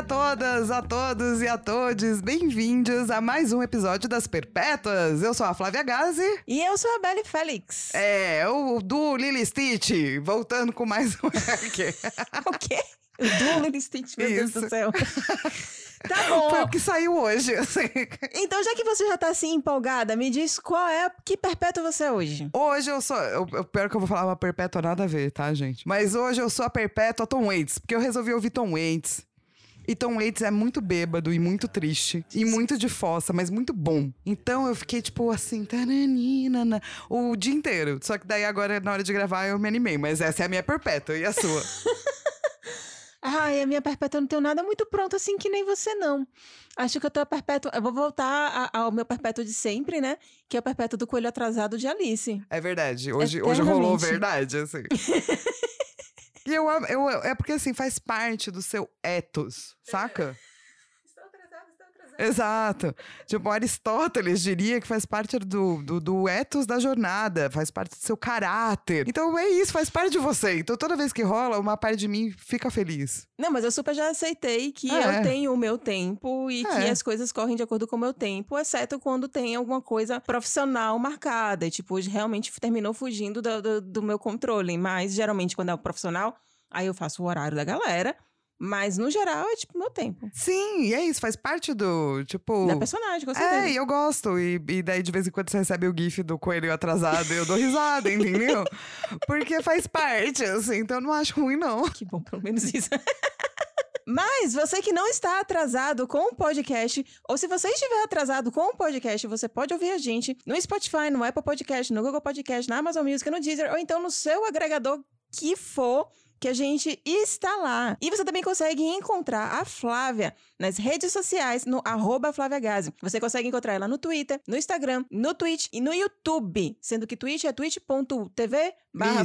A todas, a todos e a todos, bem-vindos a mais um episódio das Perpétuas. Eu sou a Flávia Gazi. E eu sou a Belle Félix. É, o do Lily Stitch, voltando com mais um o quê? O do Lily Stitch, meu Isso. Deus do céu. Tá bom. Foi o que saiu hoje. Assim. Então, já que você já tá assim empolgada, me diz qual é, que perpétua você é hoje? Hoje eu sou. Eu, eu pior que eu vou falar uma perpétua nada a ver, tá, gente? Mas hoje eu sou a perpétua Tom Waits, porque eu resolvi ouvir Tom Waits. E Tom Waits é muito bêbado e muito triste. E muito de fossa, mas muito bom. Então eu fiquei, tipo, assim, taranina, o dia inteiro. Só que daí agora, na hora de gravar, eu me animei. Mas essa é a minha perpétua e a sua. Ai, a minha perpétua eu não tenho nada muito pronto assim que nem você, não. Acho que eu tô perpétua. Eu vou voltar ao meu perpétuo de sempre, né? Que é o perpétuo do coelho atrasado de Alice. É verdade. Hoje, hoje rolou verdade, assim. e eu, eu, é porque, assim, faz parte do seu ethos, saca? Exato. Tipo, Aristóteles diria que faz parte do, do, do ethos da jornada, faz parte do seu caráter. Então é isso, faz parte de você. Então toda vez que rola, uma parte de mim fica feliz. Não, mas eu super já aceitei que é. eu tenho o meu tempo e é. que as coisas correm de acordo com o meu tempo, exceto quando tem alguma coisa profissional marcada. E, tipo, realmente terminou fugindo do, do, do meu controle. Mas geralmente, quando é o profissional, aí eu faço o horário da galera. Mas, no geral, é tipo meu tempo. Sim, e é isso, faz parte do, tipo... Da personagem, com certeza. É, e eu gosto. E, e daí, de vez em quando, você recebe o gif do coelho atrasado e eu dou risada, entendeu? Porque faz parte, assim, então eu não acho ruim, não. Que bom, pelo menos isso. Mas você que não está atrasado com o podcast, ou se você estiver atrasado com o podcast, você pode ouvir a gente no Spotify, no Apple Podcast, no Google Podcast, na Amazon Music, no Deezer, ou então no seu agregador que for que a gente está lá. E você também consegue encontrar a Flávia nas redes sociais, no arroba Flávia Gazi. Você consegue encontrar ela no Twitter, no Instagram, no Twitch e no YouTube. Sendo que Twitch é twitch.tv barra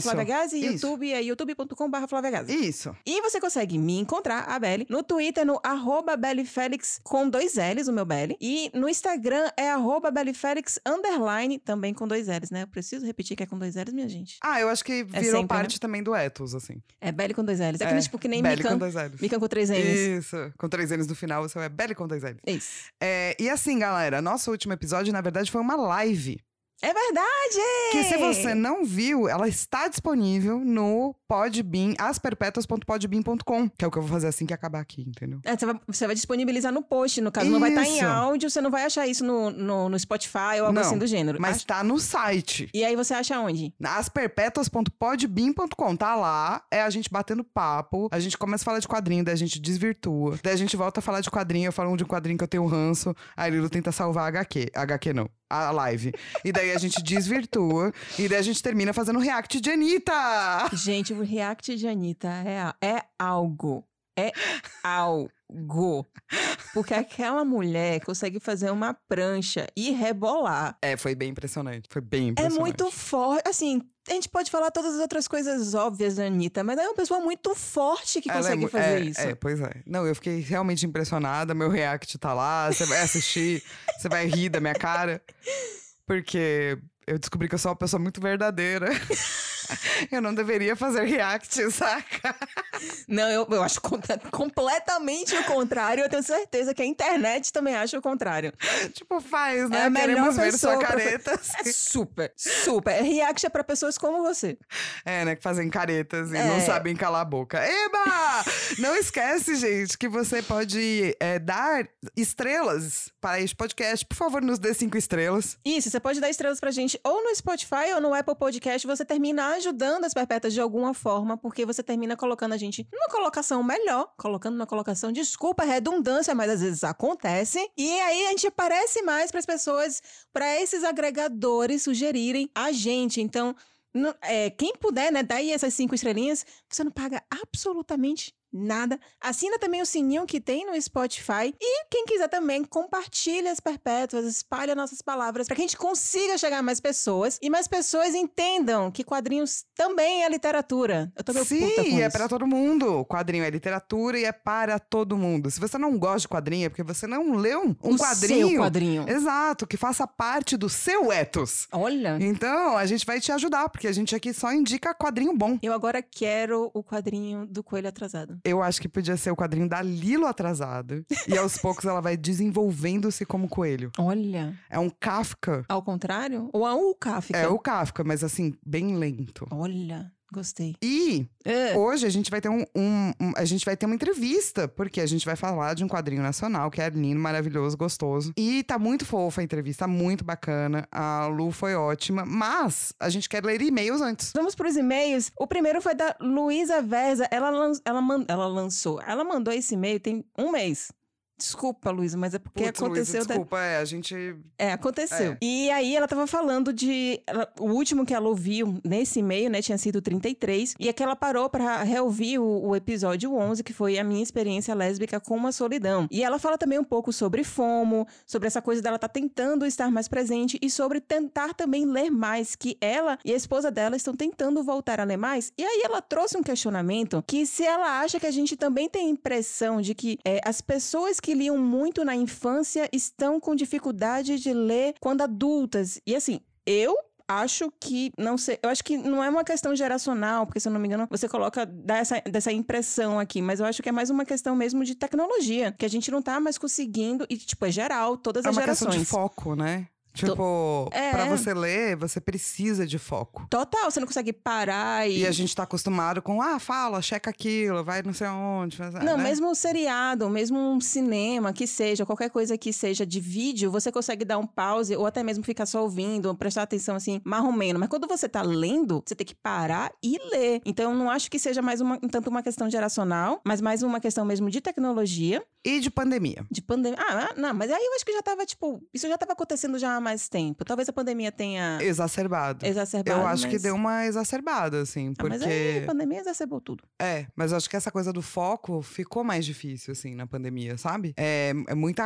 e YouTube é youtube.com barra Flávia Gazi. Isso. E você consegue me encontrar, a Belly, no Twitter, no arroba Félix, com dois L's, o meu Belly. E no Instagram é arroba Félix, underline, também com dois L's, né? Eu preciso repetir que é com dois L's, minha gente. Ah, eu acho que é virou é sempre, né? parte né? também do ethos, assim. É Belly com dois L's. É, é tipo que nem Belly Mikan, com dois L's. Mikan com três N's. Isso, com três N's no final, você é Belly com dois L's. Isso. É, e assim, galera, nosso último episódio, na verdade, foi uma live. É verdade! Que se você não viu, ela está disponível no Podbean, asperpetuas.podbean.com, que é o que eu vou fazer assim que acabar aqui, entendeu? É, você, vai, você vai disponibilizar no post, no caso, isso. não vai estar tá em áudio, você não vai achar isso no, no, no Spotify ou algo não, assim do gênero. Mas está no site. E aí você acha onde? asperpetuas.podbean.com, tá lá, é a gente batendo papo, a gente começa a falar de quadrinho, daí a gente desvirtua, daí a gente volta a falar de quadrinho, eu falo de um quadrinho que eu tenho ranço, aí Lilo tenta salvar a HQ, HQ não, a live. E daí a gente desvirtua. e daí a gente termina fazendo react de Anitta. Gente, o react de Anitta é, é algo. É algo. Porque aquela mulher consegue fazer uma prancha e rebolar. É, foi bem impressionante. Foi bem impressionante. É muito forte. Assim, a gente pode falar todas as outras coisas óbvias da Anitta, mas é uma pessoa muito forte que Ela é consegue é, fazer é, isso. É, pois é. Não, eu fiquei realmente impressionada. Meu react tá lá. Você vai assistir, você vai rir da minha cara. Porque eu descobri que eu sou uma pessoa muito verdadeira. eu não deveria fazer react, saca? Não, eu, eu acho completamente o contrário. Eu tenho certeza que a internet também acha o contrário. Tipo, faz, né? É Queremos ver sua careta. Pra... É super, super. React é pra pessoas como você. É, né? Que fazem caretas e é. não sabem calar a boca. Eba! não esquece, gente, que você pode é, dar estrelas para este podcast. Por favor, nos dê cinco estrelas. Isso, você pode dar estrelas pra gente ou no Spotify ou no Apple Podcast. Você termina ajudando as perpétuas de alguma forma, porque você termina colocando a gente numa colocação melhor, colocando numa colocação, desculpa redundância, mas às vezes acontece. E aí a gente aparece mais para as pessoas, para esses agregadores sugerirem a gente. Então, é, quem puder, né, dar aí essas cinco estrelinhas, você não paga absolutamente nada. Assina também o sininho que tem no Spotify. E quem quiser também, compartilha as perpétuas, espalha nossas palavras para que a gente consiga chegar a mais pessoas e mais pessoas entendam que quadrinhos também é literatura. Eu tô meio Sim, puta com é para todo mundo. Quadrinho é literatura e é para todo mundo. Se você não gosta de quadrinho, é porque você não leu um o quadrinho. Seu quadrinho. Exato, que faça parte do seu ethos. Olha. Então, a gente vai te ajudar, porque a gente aqui só indica quadrinho bom. Eu agora quero o quadrinho do Coelho Atrasado. Eu acho que podia ser o quadrinho da Lilo atrasado. e aos poucos ela vai desenvolvendo-se como coelho. Olha. É um Kafka. Ao contrário? Ou a o Kafka? É o Kafka, mas assim, bem lento. Olha. Gostei. E É. hoje a gente vai ter um, um- um- a gente vai ter uma entrevista, porque a gente vai falar de um quadrinho nacional que é lindo, maravilhoso, gostoso. E tá muito fofa a entrevista, muito bacana. A Lu foi ótima, mas a gente quer ler e-mails antes. Vamos para os e-mails. O primeiro foi da Luísa Verza. Ela, lan- ela, ela lançou. Ela mandou esse e-mail tem um mês. Desculpa, Luísa, mas é porque Luísa, aconteceu. da- desculpa, é, a gente É, aconteceu. É. E aí ela tava falando de. ela- o último que ela ouviu nesse e-mail, né, tinha sido 33. E é que ela parou pra reouvir o, o episódio 11, que foi a minha experiência lésbica com a solidão. E ela fala também um pouco sobre FOMO, sobre essa coisa dela tá tentando estar mais presente e sobre tentar também ler mais, que ela e a esposa dela estão tentando voltar a ler mais. E aí ela trouxe um questionamento que se ela acha que a gente também tem a impressão de que é, as pessoas que liam muito na infância estão com dificuldade de ler quando adultas. E assim, eu acho que não sei, eu acho que não é uma questão geracional, porque se eu não me engano, você coloca dá essa dessa impressão aqui, mas eu acho que é mais uma questão mesmo de tecnologia, que a gente não tá mais conseguindo e tipo é geral, todas é as uma gerações. questão de foco, né? Tipo, É. pra você ler, você precisa de foco. Total, você não consegue parar e E a gente tá acostumado com, ah, fala, checa aquilo, vai não sei aonde. Faz, Não, né? mesmo um seriado, mesmo um cinema, que seja, qualquer coisa que seja de vídeo, você consegue dar um pause ou até mesmo ficar só ouvindo, ou prestar atenção assim, marromeno. Mas quando você tá lendo, você tem que parar e ler. Então, eu não acho que seja mais uma, tanto uma questão geracional, mas mais uma questão mesmo de tecnologia, E de pandemia. de pandemia. Ah, não, mas aí eu acho que já tava, tipo, isso já tava acontecendo já mais tempo. Talvez a pandemia tenha Exacerbado. exacerbado. Eu acho que mas- deu uma exacerbada, assim, Ah, porque... mas aí a pandemia exacerbou tudo. É, mas eu acho que essa coisa do foco ficou mais difícil, assim, na pandemia, sabe? É, é muita.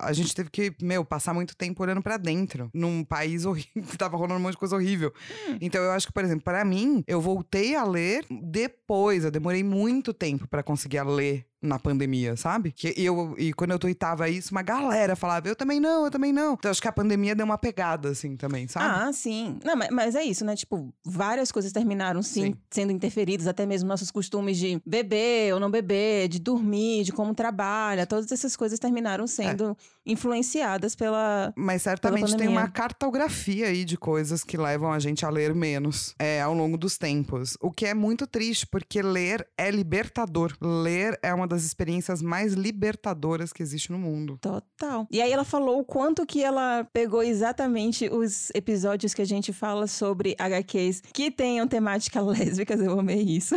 A gente teve que, meu, passar muito tempo olhando pra dentro, num país horrível, que tava rolando um monte de coisa horrível. Hum. Então eu acho que, por exemplo, pra mim, eu voltei a ler depois, eu demorei muito tempo pra conseguir ler. Na pandemia, sabe? Que e eu, e quando eu tweetava isso, uma galera falava, eu também não, eu também não. Então acho que a pandemia deu uma pegada, assim, também, sabe? Ah, sim. Não, mas, mas é isso, né? Tipo, várias coisas terminaram, sim, Sim. sendo interferidas, até mesmo nossos costumes de beber ou não beber, de dormir, de como trabalha, todas essas coisas terminaram sendo influenciadas pela. Mas certamente tem pandemia. uma cartografia aí de coisas que levam a gente a ler menos é, ao longo dos tempos. O que é muito triste, porque ler é libertador. Ler é uma das experiências mais libertadoras que existe no mundo. Total. E aí ela falou o quanto que ela pegou exatamente os episódios que a gente fala sobre HQs que tenham temática lésbicas. Eu amei isso.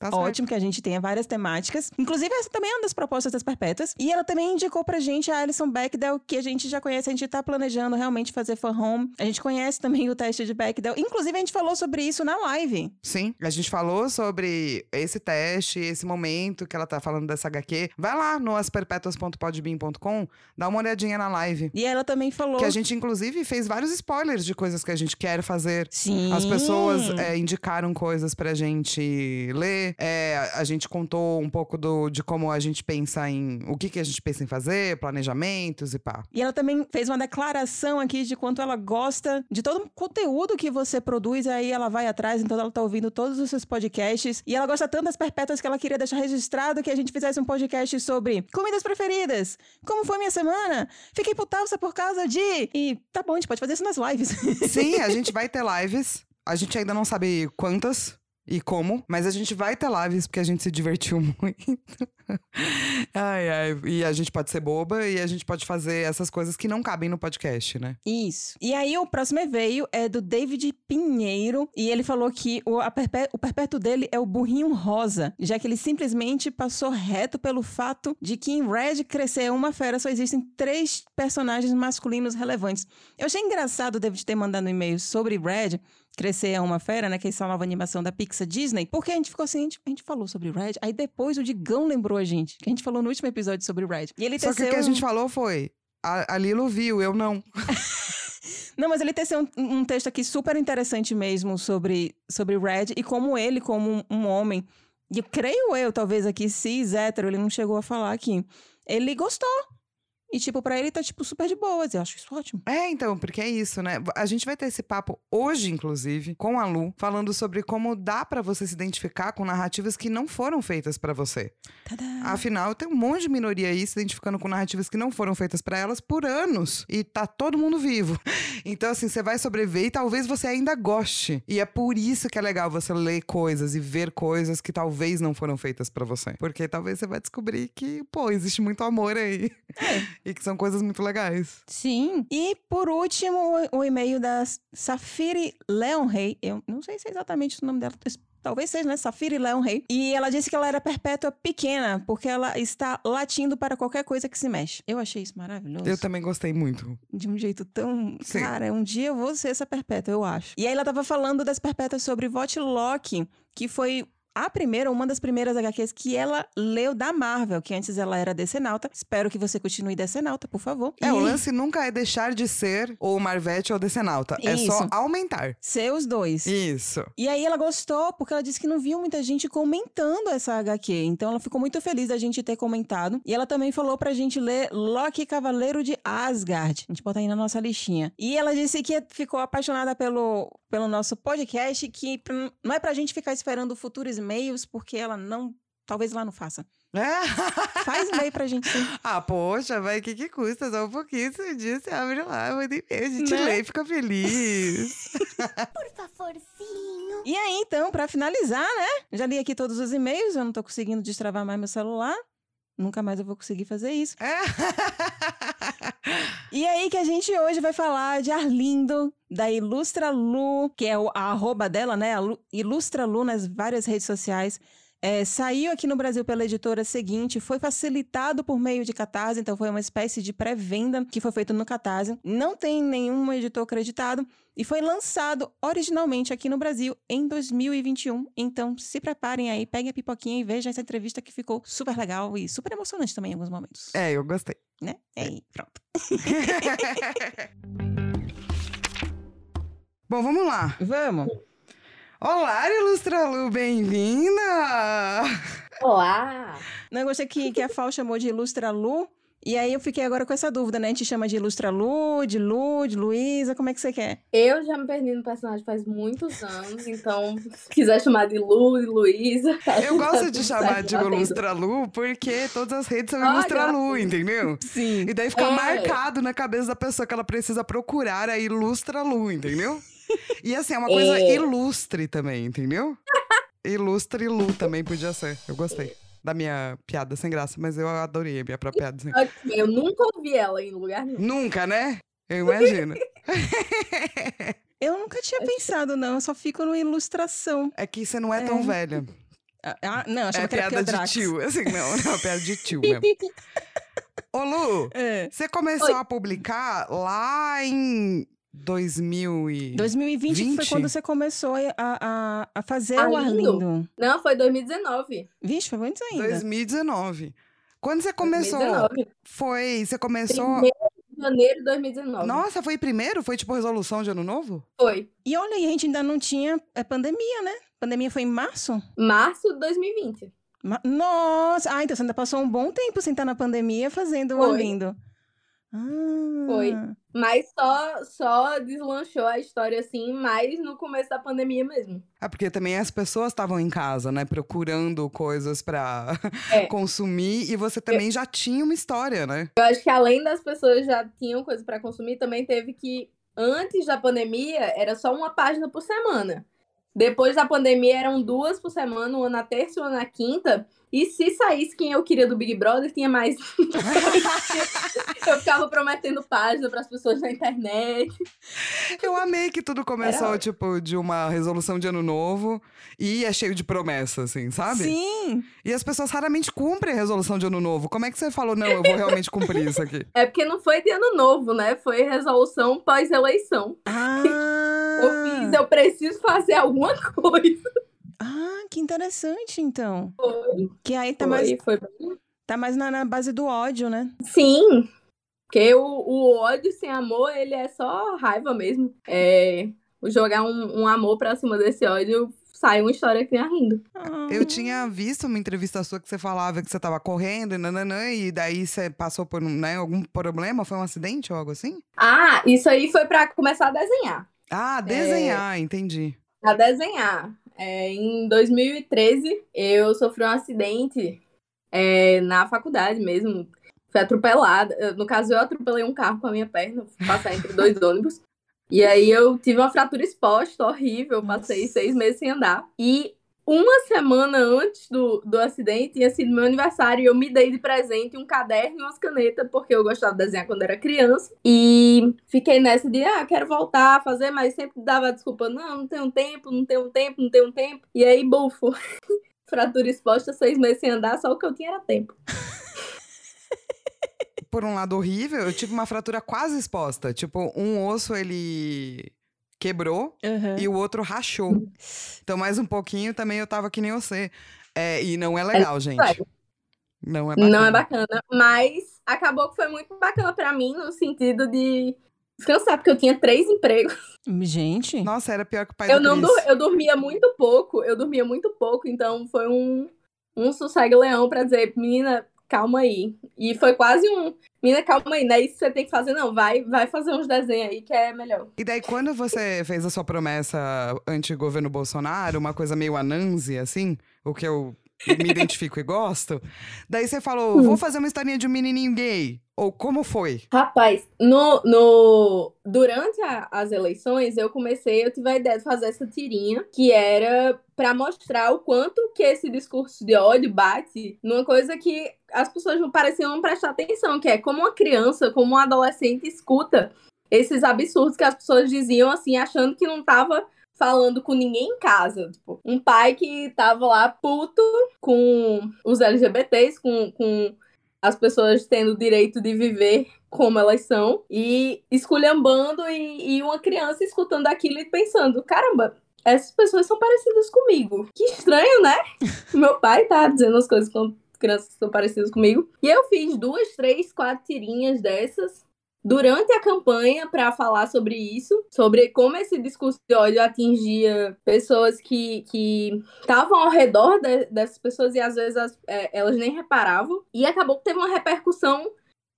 Tá certo. Ótimo que a gente tenha várias temáticas. Inclusive, essa também é uma das propostas das Perpétuas. E ela também indicou pra gente a Alison Bechdel, que a gente já conhece, a gente tá planejando realmente fazer fan home. A gente conhece também o teste de Bechdel. Inclusive, a gente falou sobre isso na live. Sim, a gente falou sobre esse teste, esse momento que ela tá falando dessa HQ. Vai lá no asperpetuas.podbean.com, dá uma olhadinha na live. E ela também falou. Que a gente, inclusive, fez vários spoilers de coisas que a gente quer fazer. Sim. As pessoas é, indicaram coisas pra gente ler. É, a gente contou um pouco do, de como a gente pensa em. O que, que a gente pensa em fazer, planejamentos e pá. E ela também fez uma declaração aqui de quanto ela gosta de todo o conteúdo que você produz. Aí ela vai atrás, então ela tá ouvindo todos os seus podcasts. E ela gosta tanto das perpétuas que ela queria deixar registrado que a gente fizesse um podcast sobre comidas preferidas. Como foi minha semana? Fiquei putalça por causa de. E tá bom, a gente pode fazer isso nas lives. Sim, a gente vai ter lives. A gente ainda não sabe quantas e como, mas a gente vai ter lives porque a gente se divertiu muito. ai, ai. E a gente pode ser boba e a gente pode fazer essas coisas que não cabem no podcast, né? Isso. E aí, o próximo e-mail é do David Pinheiro. E ele falou que o, perpé- o perpétuo dele é o burrinho rosa, já que ele simplesmente passou reto pelo fato de que em Red Crescer uma Fera só existem três personagens masculinos relevantes. Eu achei engraçado o David ter mandado um e-mail sobre Red. Crescer é uma fera, né? Que é essa nova animação da Pixar Disney. Porque a gente ficou assim, a gente, a gente falou sobre Red. Aí depois o Digão lembrou a gente. Que a gente falou no último episódio sobre Red. E ele Só que o que a gente falou foi. A, a Lilo viu, eu não. Não, mas ele teceu um, um texto aqui super interessante mesmo sobre, sobre Red e como ele, como um, um homem, e eu creio eu, talvez aqui, cis, hétero, ele não chegou a falar aqui, ele gostou E, tipo, pra ele tá, tipo, super de boas. Eu acho isso ótimo. É, então, porque é isso, né? A gente vai ter esse papo hoje, inclusive, com a Lu, falando sobre como dá pra você se identificar com narrativas que não foram feitas pra você. Tadá. Afinal, tem um monte de minoria aí se identificando com narrativas que não foram feitas pra elas por anos. E tá todo mundo vivo. Então, assim, você vai sobreviver e talvez você ainda goste. E é por isso que é legal você ler coisas e ver coisas que talvez não foram feitas pra você. Porque talvez você vai descobrir que, pô, existe muito amor aí. E que são coisas muito legais. Sim. E, por último, o, e-mail da Safiri Leonrey. Eu não sei se é exatamente o nome dela. Talvez seja, né? Safiri Leonrey. E ela disse que ela era perpétua pequena, porque ela está latindo para qualquer coisa que se mexe. Eu achei isso maravilhoso. Eu também gostei muito. de um jeito tão. Sim. Cara, um dia eu vou ser essa perpétua, eu acho. E aí ela tava falando das perpétuas sobre Votlock, que foi. A primeira, uma das primeiras HQs que ela leu da Marvel, que antes ela era decenalta. Espero que você continue decenalta, por favor. É, E o lance nunca é deixar de ser ou Marvete ou Decenalta. É só aumentar. Ser os dois. Isso. E aí ela gostou porque ela disse que não viu muita gente comentando essa HQ. Então ela ficou muito feliz da gente ter comentado. E ela também falou pra gente ler Loki Cavaleiro de Asgard. A gente bota aí na nossa listinha. E ela disse que ficou apaixonada pelo, pelo nosso podcast, que pra- não é pra gente ficar esperando futuros e-mails, porque ela não. Talvez ela não faça. É. Faz e-mail pra gente sim. ah, poxa, vai, o que que custa? Só um pouquinho, esse dia você abre lá, manda e-mail, a gente Né? lê e fica feliz. Por favorzinho. E aí, então, pra finalizar, né? Já li aqui todos os e-mails, eu não tô conseguindo destravar mais meu celular. Nunca mais eu vou conseguir fazer isso. É. E aí que a gente hoje vai falar de Arlindo, da Ilustra Lu, que é a arroba dela, né? A Lu- Ilustra Lu nas várias redes sociais. É, saiu aqui no Brasil pela editora seguinte, foi facilitado por meio de Catarse, então foi uma espécie de pré-venda que foi feito no Catarse. Não tem nenhum editor acreditado e foi lançado originalmente aqui no Brasil em 2021. Então se preparem aí, peguem a pipoquinha e vejam essa entrevista que ficou super legal e super emocionante também em alguns momentos. é, eu gostei. Né? É, aí, pronto. Bom, vamos lá. Vamos! Olá, Ilustra Lu, bem-vinda! Olá! Não, eu gostei que, que a Fal chamou de Ilustra Lu. E aí eu fiquei agora com essa dúvida, né? A gente chama de Ilustra Lu, de Lu, de Luísa, como é que você quer? Eu já me perdi no personagem faz muitos anos, então se quiser chamar de Lu e Luísa. Eu gosto de chamar certo, de. Ilustra Lu porque todas as redes são Ilustra Lu, entendeu? Sim. E daí fica É. marcado na cabeça da pessoa que ela precisa procurar a Ilustra Lu, entendeu? E assim, é uma coisa É. ilustre também, entendeu? Ilustre Lu também podia ser. Eu gostei da minha piada sem graça, mas eu adorei a minha própria piada sem Ok, Eu nunca ouvi ela em lugar nenhum. Nunca, né? Eu imagino. Eu nunca tinha pensado, não. Eu só fico no ilustração. É que você não é tão É. velha. Ah, Ah, não, achava É que era piada é o de Drax. tio. Assim, não, não é piada de tio mesmo. Ô, Lu, É. você começou Oi. a publicar lá em 2000 e... 2020 que foi 20? quando você começou a, a, a fazer o Arlindo? Arlindo. Não, foi 2019. Vixe, foi antes ainda. 2019. Quando você começou, 2019. foi... Você começou... Primeiro de janeiro de 2019. Nossa, foi primeiro? Foi tipo resolução de ano novo? Foi. E olha aí, a gente ainda não tinha é, pandemia, né? Pandemia foi em março? Março de 2020. Ma- Nossa! Ah, então você ainda passou um bom tempo sem estar na pandemia fazendo o Foi. Arlindo. Ah. Foi. Mas só, só deslanchou a história assim, mais no começo da pandemia mesmo. É porque também as pessoas estavam em casa, né? Procurando coisas pra É. consumir. E você também já tinha uma história, né? Eu acho que além das pessoas já tinham coisa pra consumir, também teve que, antes da pandemia, era só uma página por semana. Depois da pandemia eram duas por semana, uma na terça e uma na quinta. E se saísse quem eu queria do Big Brother, tinha mais. eu ficava prometendo página pras pessoas na internet. Eu amei que tudo começou, Era tipo, de uma resolução de ano novo. E é cheio de promessas, assim, sabe? Sim! E as pessoas raramente cumprem a resolução de ano novo. Como é que você falou, não, eu vou realmente cumprir isso aqui? É porque não foi de ano novo, né? Foi resolução pós-eleição. Ah! Eu fiz, eu preciso fazer alguma coisa. Ah, que interessante, então. Foi, Que aí tá mais, foi, foi tá mais na, na base do ódio, né? Sim, porque o, o ódio sem amor, ele é só raiva mesmo. É, jogar um, um amor pra cima desse ódio, sai uma história que nem rindo. Eu tinha visto uma entrevista sua que você falava que você tava correndo e nananã, e daí você passou por né, algum problema? Foi um acidente ou algo assim? Ah, isso aí foi pra começar a desenhar. Ah, desenhar, entendi. A desenhar. É, em 2013, eu sofri um acidente é, na faculdade mesmo. Fui atropelada. No caso, eu atropelei um carro com a minha perna, passar entre dois ônibus. E aí eu tive uma fratura exposta, horrível. Passei Nossa. seis meses sem andar. E uma semana antes do, do acidente tinha sido meu aniversário e eu me dei de presente um caderno e umas canetas, porque eu gostava de desenhar quando era criança. E fiquei nessa de, ah, quero voltar a fazer, mas sempre dava desculpa, não, não tenho tempo, não tenho tempo, não tenho tempo. E aí, bufo. Fratura exposta, seis meses sem andar, só o que eu tinha era tempo. Por um lado horrível, eu tive uma fratura quase exposta. Tipo, um osso ele quebrou Aham. e o outro rachou. Então, mais um pouquinho também eu tava que nem você. É, e não é legal, gente. sério. Não é bacana. Não é bacana, mas acabou que foi muito bacana pra mim no sentido de descansar, porque eu tinha três empregos. Gente. Nossa, era pior que o pai Eu do não dur- eu dormia muito pouco, eu dormia muito pouco, então foi um um sossego-leão pra dizer, menina, calma aí. E foi quase um, menina, calma aí, não é isso que você tem que fazer não, vai, vai fazer uns desenhos aí que é melhor. E daí, quando você fez a sua promessa anti-governo Bolsonaro, uma coisa meio ananse, assim, o que eu me identifico e gosto, daí você falou, Hum. vou fazer uma historinha de um menininho gay. Ou como foi? Rapaz, no, no durante a- as eleições, eu comecei, eu tive a ideia de fazer essa tirinha, que era pra mostrar o quanto que esse discurso de ódio bate numa coisa que as pessoas pareciam não prestar atenção, que é como uma criança, como um adolescente escuta esses absurdos que as pessoas diziam assim, achando que não tava falando com ninguém em casa. Tipo, um pai que tava lá puto com os LGBTs, com, com as pessoas tendo o direito de viver como elas são e esculhambando e, e uma criança escutando aquilo e pensando, caramba, essas pessoas são parecidas comigo. Que estranho, né? Meu pai tá dizendo as coisas com crianças são parecidas comigo. E eu fiz duas, três, quatro tirinhas dessas durante a campanha para falar sobre isso, sobre como esse discurso de ódio atingia pessoas que estavam ao redor de- dessas pessoas e às vezes as- é, elas nem reparavam. E acabou que teve uma repercussão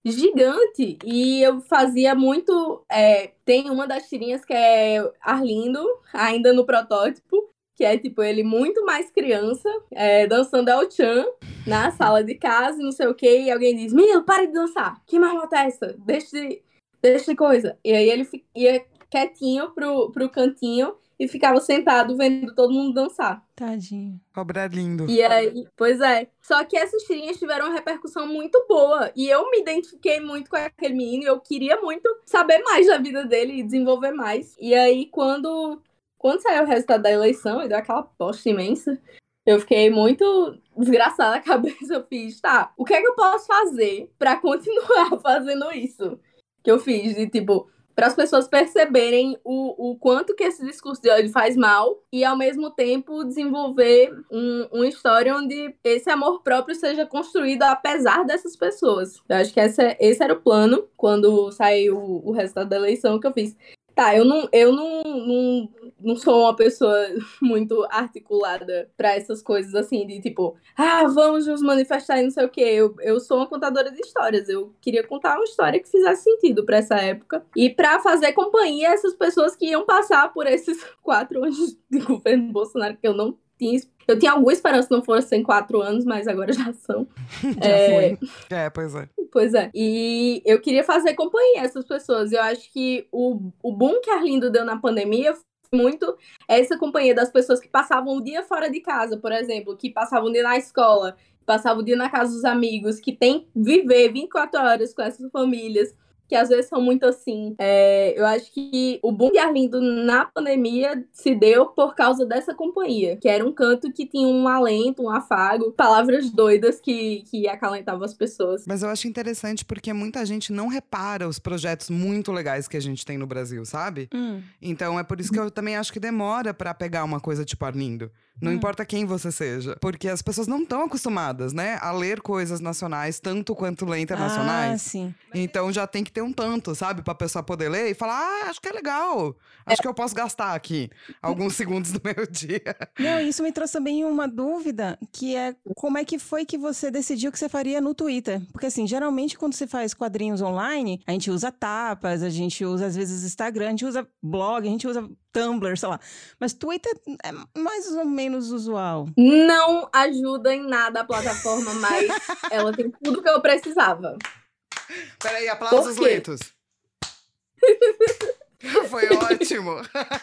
gigante e eu fazia muito é, tem uma das tirinhas que é Arlindo ainda no protótipo que é tipo ele muito mais criança é, dançando El Chan na sala de casa e não sei o que e alguém diz menino pare de dançar que marmota é essa deixa de, deixa de coisa e aí ele ia quietinho pro, pro cantinho e ficava sentado vendo todo mundo dançar Tadinho. Cobra lindo. e aí, pois é. Só que essas tirinhas tiveram uma repercussão muito boa. E eu me identifiquei muito com aquele menino e eu queria muito saber mais da vida dele e desenvolver mais. E aí, quando, quando saiu o resultado da eleição e deu aquela posta imensa, eu fiquei muito desgraçada na cabeça. Eu fiz, tá, o que é que eu posso fazer pra continuar fazendo isso? Que eu fiz, de tipo, para as pessoas perceberem o, o quanto que esse discurso de ódio faz mal e, ao mesmo tempo, desenvolver um, uma história onde esse amor próprio seja construído apesar dessas pessoas. Eu acho que essa, esse era o plano quando saiu o resultado da eleição que eu fiz. Tá, eu não, eu não, não, não sou uma pessoa muito articulada para essas coisas assim, de tipo, ah, vamos nos manifestar e não sei o quê. Eu, eu sou uma contadora de histórias. Eu queria contar uma história que fizesse sentido para essa época. E para fazer companhia a essas pessoas que iam passar por esses quatro anos de governo Bolsonaro, que eu não tinha. Eu tinha alguma esperança que não fossem quatro anos, mas agora já são. Já É, foi. É, pois é. Pois é. E eu queria fazer companhia a essas pessoas. Eu acho que o, o boom que Arlindo deu na pandemia muito essa companhia das pessoas que passavam o dia fora de casa, por exemplo, que passavam o dia na escola, passavam o dia na casa dos amigos, que tem viver 24 horas com essas famílias. Que às vezes são muito assim. É, eu acho que o boom de Arlindo na pandemia se deu por causa dessa companhia, que era um canto que tinha um alento, um afago, palavras doidas que, que acalentavam as pessoas. Mas eu acho interessante porque muita gente não repara os projetos muito legais que a gente tem no Brasil, sabe? Hum. Então é por isso que eu também acho que demora pra pegar uma coisa tipo Arlindo. Não Hum. importa quem você seja. Porque as pessoas não estão acostumadas, né? A ler coisas nacionais tanto quanto ler Ah, internacionais. sim. então já tem que ter um tanto, sabe? Pra pessoa poder ler e falar, ah, acho que é legal. Acho que eu posso gastar aqui alguns segundos do meu dia. Não, isso me trouxe também uma dúvida, que é como é que foi que você decidiu que você faria no Twitter? Porque assim, geralmente quando você faz quadrinhos online, a gente usa tapas, a gente usa às vezes Instagram, a gente usa blog, a gente usa Tumblr, sei lá. Mas Twitter é mais ou menos usual. Não ajuda em nada a plataforma, mas ela tem tudo que eu precisava. Peraí, aplausos lentos. Foi ótimo.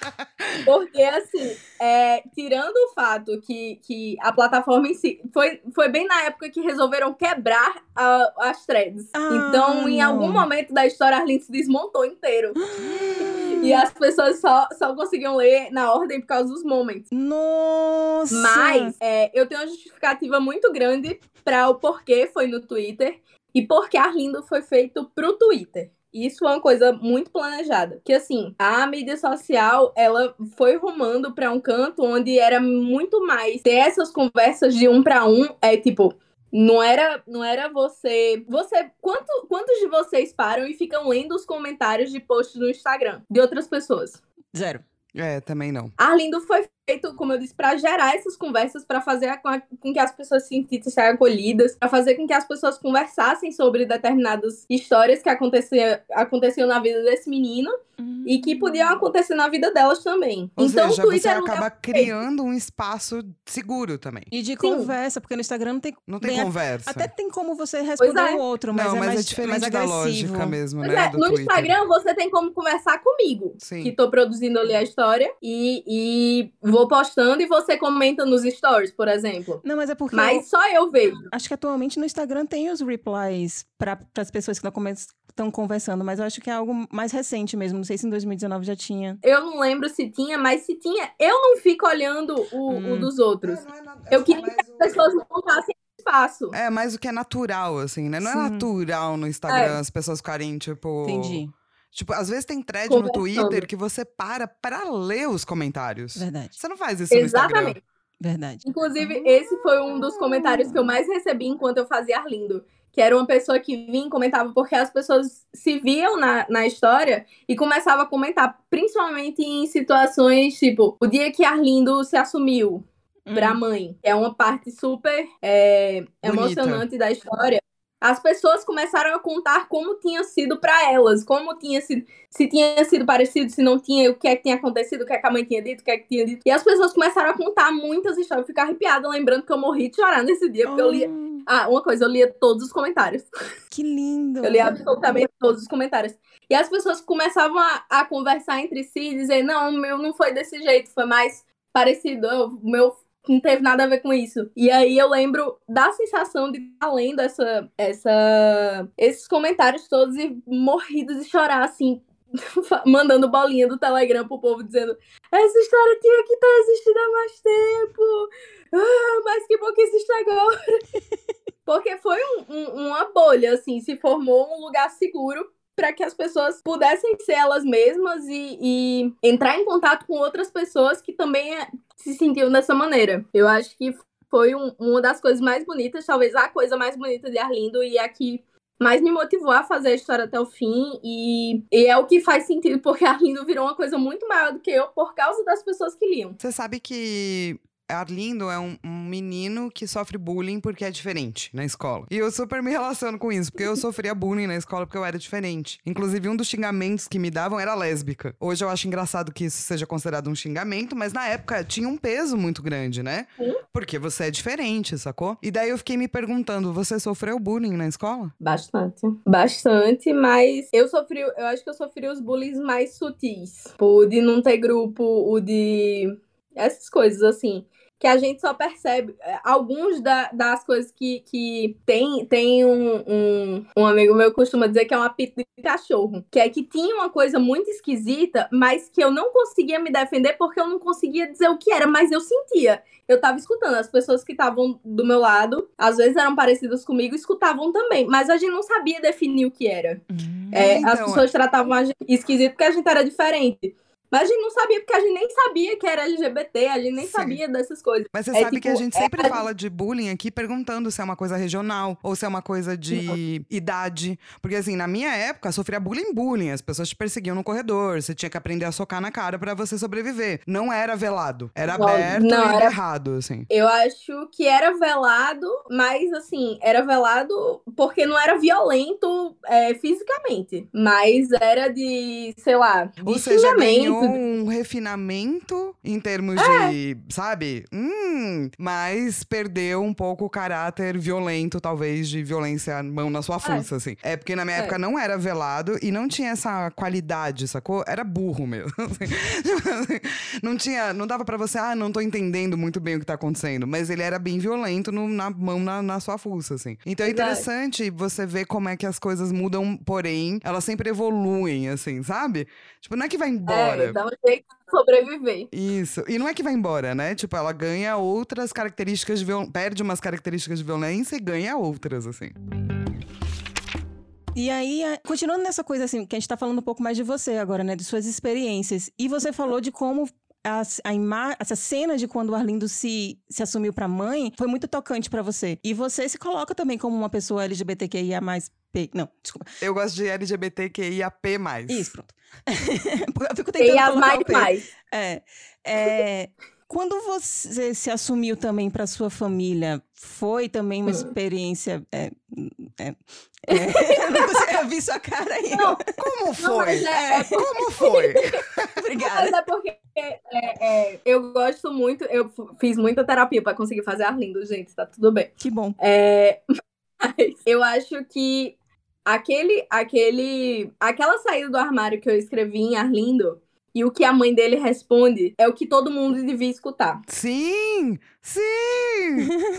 Porque, assim, é, tirando o fato que, que a plataforma em si. Foi, foi bem na época que resolveram quebrar a- as threads. Ah, então, em não. algum momento da história, a Arlind se desmontou inteiro. e as pessoas só, só conseguiam ler na ordem por causa dos momentos. Nossa! Mas é, eu tenho uma justificativa muito grande para o porquê foi no Twitter e porque Arlindo foi feito pro Twitter. Isso é uma coisa muito planejada. Porque, assim, a mídia social, ela foi rumando para um canto onde era muito mais ter essas conversas de um para um. É tipo, não era, não era você. Você. Quanto, quantos de vocês param e ficam lendo os comentários de posts no Instagram de outras pessoas? Zero. É, também não. Arlindo foi feito, como eu disse, para gerar essas conversas, para fazer com, a- com que as pessoas se sentissem acolhidas, para fazer com que as pessoas conversassem sobre determinadas histórias que acontecia, aconteciam na vida desse menino e que podiam acontecer na vida delas também. Ou então seja, o Twitter você lugar acaba criando um espaço seguro também. E de Sim. conversa, porque no Instagram não tem. Não tem bem, conversa. Até tem como você responder é. o outro, mas não, é mas mais, é diferente mais da agressivo. lógica mesmo, Pois né? é, do no Twitter. Instagram você tem como conversar comigo, Sim. que tô produzindo ali a história, e, e vou postando e você comenta nos stories, por exemplo. Não, mas é porque. Mas só eu vejo. eu acho que atualmente no Instagram tem os replies para as pessoas que estão conversando, mas eu acho que é algo mais recente mesmo. Não sei se em 2019 já tinha. Eu não lembro se tinha, mas se tinha, eu não fico olhando o, Hum. o dos outros. É, não é nada- Eu é queria que as pessoas não contassem espaço. É mais o que é natural, assim, né? Não Sim. é natural no Instagram É. as pessoas ficarem, tipo. Entendi. Tipo, às vezes tem thread no. Twitter que você para pra ler os comentários. Verdade. Você não faz isso no Instagram. Exatamente. Verdade. Inclusive, esse foi um dos comentários que eu mais recebi enquanto eu fazia Arlindo. Que era uma pessoa que vinha e comentava porque as pessoas se viam na, na história e começava a comentar, principalmente em situações tipo o dia que Arlindo se assumiu pra Hum. mãe. É uma parte super é, emocionante da história. As pessoas começaram a contar como tinha sido pra elas, como tinha sido, se tinha sido parecido, se não tinha, o que é que tinha acontecido, o que é que a mãe tinha dito, o que é que tinha dito. E as pessoas começaram a contar muitas histórias. Eu fico arrepiada lembrando que eu morri de chorar nesse dia, porque eu lia. Oh, Ah, uma coisa, eu lia todos os comentários. que lindo. Eu lia absolutamente todos os comentários. E as pessoas começavam a, a conversar entre si e dizer: não, o meu não foi desse jeito, foi mais parecido, o meu não teve nada a ver com isso. E aí eu lembro da sensação de estar lendo essa, essa, esses comentários todos e morridos de chorar, assim, mandando bolinha do Telegram pro povo dizendo: essa história tinha que estar existindo há mais tempo. Ah, mas que bom que existe agora. Porque foi um- um- uma bolha, assim, se formou um lugar seguro para que as pessoas pudessem ser elas mesmas e, e entrar em contato com outras pessoas que também eh, se sentiam dessa maneira. Eu acho que foi um- uma das coisas mais bonitas, talvez a coisa mais bonita de Arlindo e a que mais me motivou a fazer a história até o fim e, e é o que faz sentido porque Arlindo virou uma coisa muito maior do que eu por causa das pessoas que liam. Você sabe que Arlindo é um, um menino que sofre bullying porque é diferente na escola. E eu super me relaciono com isso, porque eu sofria bullying na escola porque eu era diferente. Inclusive, um dos xingamentos que me davam era lésbica. Hoje eu acho engraçado que isso seja considerado um xingamento, mas na época tinha um peso muito grande, né? Porque você é diferente, sacou? E daí eu fiquei me perguntando: você sofreu bullying na escola? Bastante. Bastante, mas eu sofri, eu acho que eu sofri os bullies mais sutis. O de não ter grupo, o de. Essas coisas, assim. Que a gente só percebe. é, Alguns da- das coisas que, que tem, tem um, um, um amigo meu que costuma dizer que é um apito de cachorro. Que é que tinha uma coisa muito esquisita, mas que eu não conseguia me defender porque eu não conseguia dizer o que era, mas eu sentia. Eu tava escutando. As pessoas que estavam do meu lado, às vezes eram parecidas comigo, escutavam também. Mas a gente não sabia definir o que era. É, Então, as pessoas tratavam a gente esquisito porque a gente era diferente. Mas a gente não sabia, porque a gente nem sabia que era LGBT, a gente nem Sim. sabia dessas coisas. Mas você É sabe que a tipo, gente é- sempre fala de bullying aqui perguntando se é uma coisa regional ou se é uma coisa de idade. Porque assim, na minha época, sofria bullying bullying. As pessoas te perseguiam no corredor, você tinha que aprender a socar na cara pra você sobreviver. Não era velado, era Não, aberto não, e era- errado, assim. Eu acho que era velado, mas assim, era velado porque não era violento é, fisicamente. Mas era de, sei lá, de Ou seja, ganhou. Um refinamento em termos É. de, sabe? Hum, mas perdeu um pouco o caráter violento, talvez, de violência mão na sua fuça, assim. É porque na minha É. época não era velado e não tinha essa qualidade, sacou? Era burro mesmo. assim. não tinha, não dava pra você, ah, não tô entendendo muito bem o que tá acontecendo. Mas ele era bem violento no- na mão na, na sua fuça, assim. Então é interessante você ver como é que as coisas mudam, porém, elas sempre evoluem, assim, sabe? Tipo, não é que vai embora. É, dá um jeito de sobreviver. Isso. E não é que vai embora, né? Tipo, ela ganha outras características de viol... perde umas características de violência e ganha outras, assim. E aí, a- continuando nessa coisa assim, que a gente tá falando um pouco mais de você agora, né? De suas experiências. E você falou de como a ima- essa cena de quando o Arlindo se, se assumiu pra mãe foi muito tocante pra você. E você se coloca também como uma pessoa LGBTQIA+. P... Não, desculpa. Eu gosto de LGBTQIAP+. Isso, pronto. eu fico tentando colocar mais o P. mais. É, é, quando você se assumiu também para sua família, foi também uma Hum. experiência. É, é, é, eu não consigo- eu vi sua cara aí. Não, Como não, foi? mas é, é Como foi? Obrigada. Mas é porque é, é, eu gosto muito, eu fiz muita terapia pra conseguir fazer Arlindo, gente, tá tudo bem. Que bom. É, mas eu acho que aquele, aquele, aquela saída do armário que eu escrevi em Arlindo e o que a mãe dele responde é o que todo mundo devia escutar. Sim! Sim!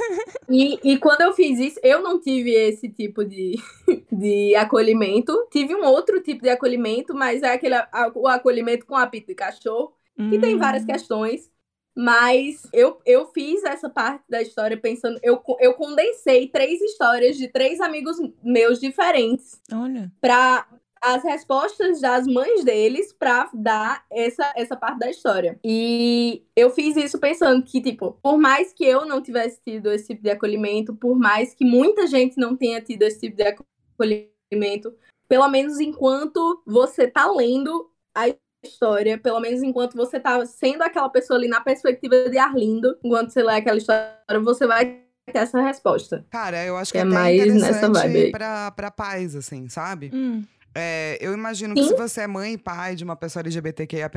E, e quando eu fiz isso, eu não tive esse tipo de, de acolhimento. Tive um outro tipo de acolhimento, mas é aquele o acolhimento com apito de cachorro. que tem várias Hum, questões. Mas eu, eu fiz essa parte da história pensando. Eu, eu condensei três histórias de três amigos meus diferentes Olha. para as respostas das mães deles para dar essa, essa parte da história. E eu fiz isso pensando que, tipo, por mais que eu não tivesse tido esse tipo de acolhimento, por mais que muita gente não tenha tido esse tipo de acolhimento, pelo menos enquanto você tá lendo a história, pelo menos enquanto você tá sendo aquela pessoa ali na perspectiva de Arlindo, enquanto você lê aquela história, você vai ter essa resposta. Cara, eu acho que é, É mais nessa interessante vibe aí. pra, pra pais, assim, sabe? Hum, É, eu imagino que Sim. se você é mãe e pai de uma pessoa LGBTQIAP+,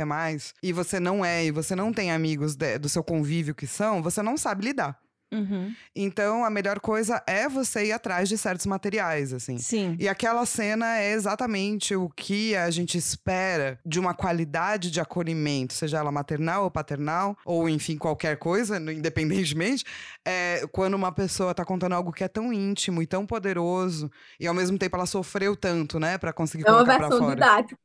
e você não é, e você não tem amigos de- do seu convívio que são, você não sabe lidar. Uhum. Então, a melhor coisa é você ir atrás de certos materiais, assim. Sim. E aquela cena é exatamente o que a gente espera de uma qualidade de acolhimento, seja ela maternal ou paternal, ou enfim, qualquer coisa, independentemente, é, quando uma pessoa tá contando algo que é tão íntimo e tão poderoso, e ao mesmo tempo ela sofreu tanto, né, pra conseguir É uma colocar pra versão fora. didática.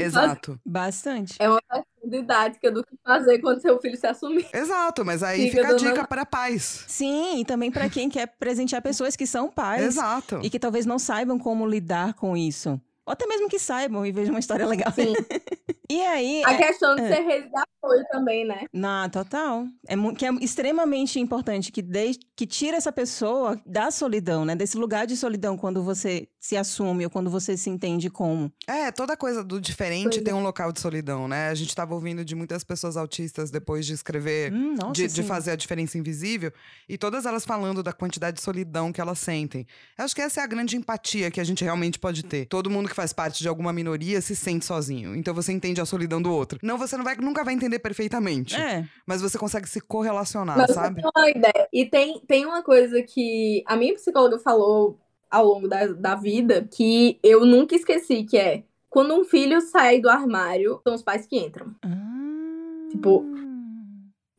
Exato. Bastante. É uma versão didática do que fazer quando seu filho se assumir. Exato, mas aí Fica fica a dica para pais. Sim, e também para quem quer presentear pessoas que são pais. Exato. E que talvez não saibam como lidar com isso. Ou até mesmo que saibam e vejam uma história legal. Sim. E aí. A é- questão de é. ser rede de apoio também, né? Na total. É, que é extremamente importante que, de, que tira essa pessoa da solidão, né? Desse lugar de solidão quando você se assume ou quando você se entende como. É, toda coisa do diferente Pois tem um local de solidão, né? A gente tava ouvindo de muitas pessoas autistas depois de escrever Hum, nossa, de, de fazer a diferença invisível, e todas elas falando da quantidade de solidão que elas sentem. Eu acho que essa é a grande empatia que a gente realmente pode ter. Todo mundo que faz parte de alguma minoria se sente sozinho. Então você entende a solidão do outro. Não, você não vai, nunca vai entender perfeitamente, É. mas você consegue se correlacionar, Mas sabe? tem uma ideia. E tem, tem uma coisa que a minha psicóloga falou ao longo da, da vida que eu nunca esqueci, que é quando um filho sai do armário, são os pais que entram. Ah. Tipo,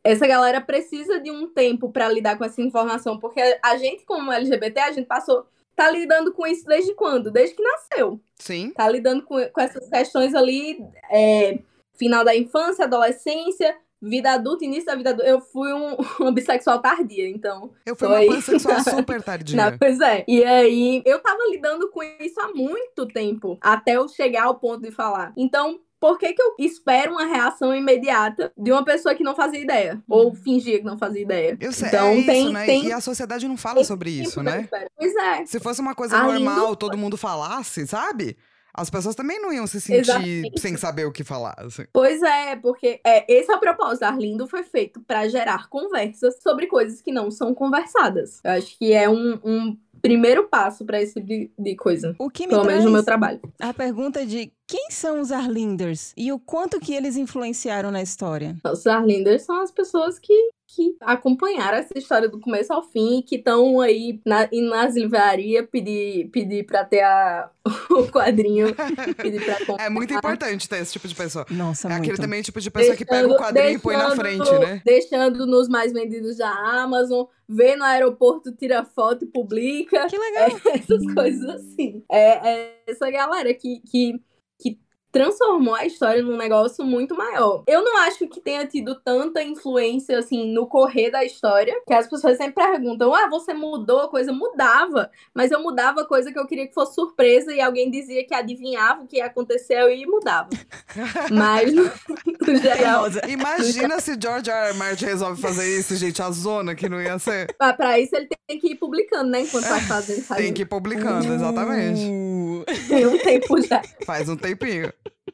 Essa galera precisa de um tempo pra lidar com essa informação, porque a gente, como LGBT, a gente passou. Tá lidando com isso desde quando? Desde que nasceu. Sim. Tá lidando com, com essas questões ali, é, final da infância, adolescência, vida adulta, início da vida adulta. Eu fui um, uma bissexual tardia, então. Eu fui Tô uma aí. pansexual super tardia. Não, pois é. E aí, eu tava lidando com isso há muito tempo, até eu chegar ao ponto de falar. Então, por que, que eu espero uma reação imediata de uma pessoa que não fazia ideia? Ou fingia que não fazia ideia? Eu sei, Então, é isso, tem- né? tem- E a sociedade não fala sobre isso, tipo né? Pois é. Se fosse uma coisa normal, todo mundo falasse, sabe? As pessoas também não iam se sentir Exatamente. sem saber o que falar. assim. Pois é, porque é, esse é o propósito. Arlindo foi feito para gerar conversas sobre coisas que não são conversadas. Eu acho que é um, um primeiro passo para esse tipo de, de coisa. O que me Pelo menos no meu trabalho. a pergunta de quem são os Arlinders e o quanto que eles influenciaram na história? Os Arlinders são as pessoas que, que acompanharam essa história do começo ao fim, que estão aí na, indo nas livrarias pedir, pedir para ter a, o quadrinho, pra. É muito importante ter esse tipo de pessoa. Nossa, É muito. aquele também tipo de pessoa que pega o quadrinho e põe na deixando- frente, né? Deixando nos mais vendidos da Amazon, vê no aeroporto, tira foto e publica. Que legal. Essas coisas assim. É, é essa galera que, que, que transformou a história num negócio muito maior. Eu não acho que tenha tido tanta influência, assim, no correr da história, que as pessoas sempre perguntam, ah, você mudou a coisa? Mudava, mas eu mudava coisa que eu queria que fosse surpresa e alguém dizia que adivinhava o que ia acontecer e mudava. Mas, no geral. Imagina se George R. R. Martin resolve fazer isso, gente. A zona que não ia ser. pra, pra isso ele tem que ir publicando, né, enquanto vai fazendo, Tem fazendo. que ir publicando, exatamente. Uh. Tem um tempo já. Faz um tempinho.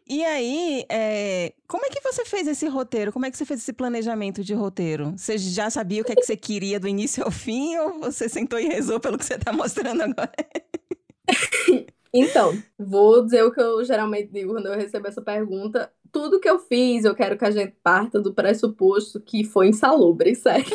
E aí, é, como é que você fez esse roteiro? Como é que você fez esse planejamento de roteiro? Você já sabia o que é que você queria do início ao fim ou você sentou e rezou pelo que você tá mostrando agora? Então, vou dizer o que eu geralmente digo quando eu recebo essa pergunta. Tudo que eu fiz, eu quero que a gente parta do pressuposto que foi insalubre, sério.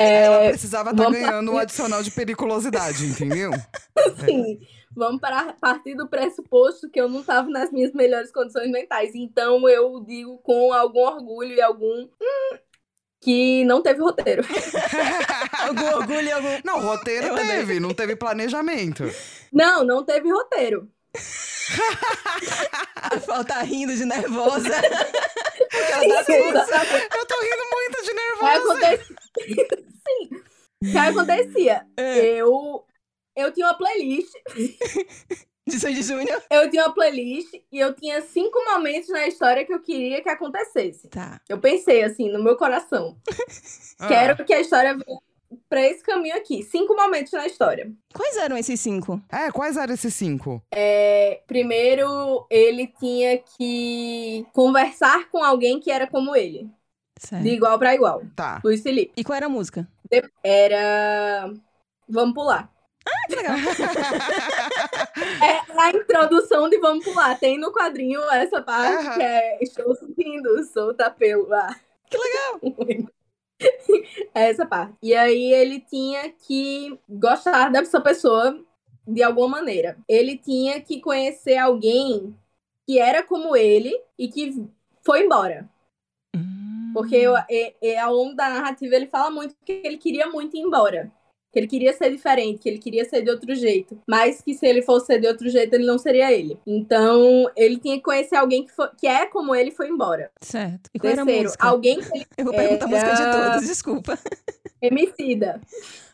Ela É, precisava estar vamos ganhando um partir- adicional de periculosidade, entendeu? assim, vamos para partir do pressuposto que eu não estava nas minhas melhores condições mentais. Então, eu digo com algum orgulho e algum hum, que não teve roteiro. Algum orgulho e algum... Não, roteiro Eu teve, não teve planejamento. Não, não teve roteiro. A falta rindo de nervosa. Tá nervosa. Eu tô rindo muito de nervosa. acontecia? Sim. O que acontecia? É, Eu, eu tinha uma playlist De Sandy Júnior. Eu tinha uma playlist e eu tinha cinco momentos na história que eu queria que acontecesse. Tá. Eu pensei assim, no meu coração. Ah, Quero que a história venha pra esse caminho aqui. Cinco momentos na história. Quais eram esses cinco? É, quais eram esses cinco? É, primeiro, ele tinha que conversar com alguém que era como ele. Certo. De igual pra igual. Tá. Luiz Felipe. E qual era a música? Era. Vamos pular. Que legal. É a introdução de Vamos Pular. Tem no quadrinho essa parte Aham. que é Estou subindo, solta pelo ar. Que legal. É essa parte. E aí ele tinha que gostar dessa pessoa de alguma maneira. Ele tinha que conhecer alguém que era como ele e que foi embora. Hum. Porque eu, e- e ao longo da narrativa ele fala muito que ele queria muito ir embora. Que ele queria ser diferente, que ele queria ser de outro jeito. Mas que se ele fosse ser de outro jeito, ele não seria ele. Então, ele tinha que conhecer alguém que, fo- que é como ele foi embora. Certo. E qual era a Terceiro, música? alguém que ele Eu vou perguntar a música de Era- todos, desculpa. Emicida.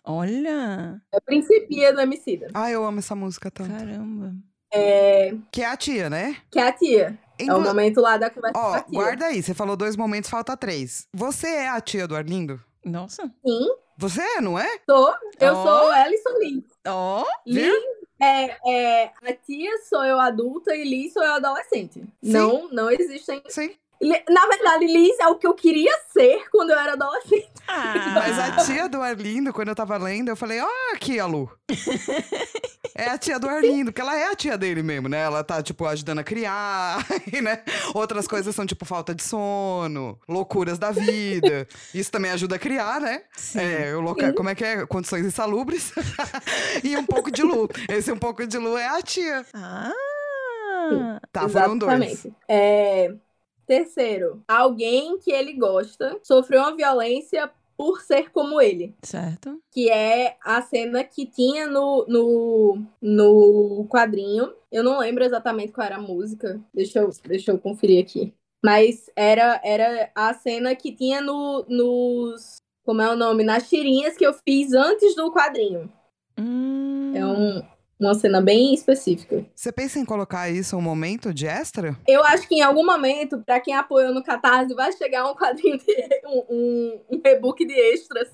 Olha, É a principia do Emicida. Ah, eu amo essa música tanto. caramba. É, Que é a tia, né? que é a tia. É o Inclu- momento lá da conversa com Ó, a tia. guarda aí, você falou dois momentos, falta três. Você é a tia do Arlindo? Nossa. Sim, Você é, não é? sou. Eu Ó. sou Ellison Lee. Ó, Viu? Lee é, é, a tia sou eu adulta e Lee sou eu adolescente. Não, não existem. Sim. Na verdade, Liz é o que eu queria ser quando eu era adolescente. ah, Mas a tia do Arlindo, quando eu tava lendo, eu falei, ó, aqui a Lu. É a tia do Arlindo, porque ela é a tia dele mesmo, né? Ela tá, tipo, ajudando a criar, né? Outras coisas são, tipo, falta de sono, loucuras da vida. Isso também ajuda a criar, né? Sim. É, o loca... como é que é? Condições insalubres. e um pouco de Lu. Esse um pouco de Lu é a tia. Ah, Tá, foram dois. Exatamente. É, Terceiro, alguém que ele gosta sofreu uma violência por ser como ele. certo. que é a cena que tinha no, no, no quadrinho. Eu não lembro exatamente qual era a música. Deixa eu, deixa eu conferir aqui. Mas era, era a cena que tinha no, nos. Como é o nome? Nas tirinhas que eu fiz antes do quadrinho. Hum, É um, uma cena bem específica. Você pensa em colocar isso um momento de extra? Eu acho que em algum momento, pra quem apoiou no Catarse, vai chegar um quadrinho de um, um, um e-book de extras.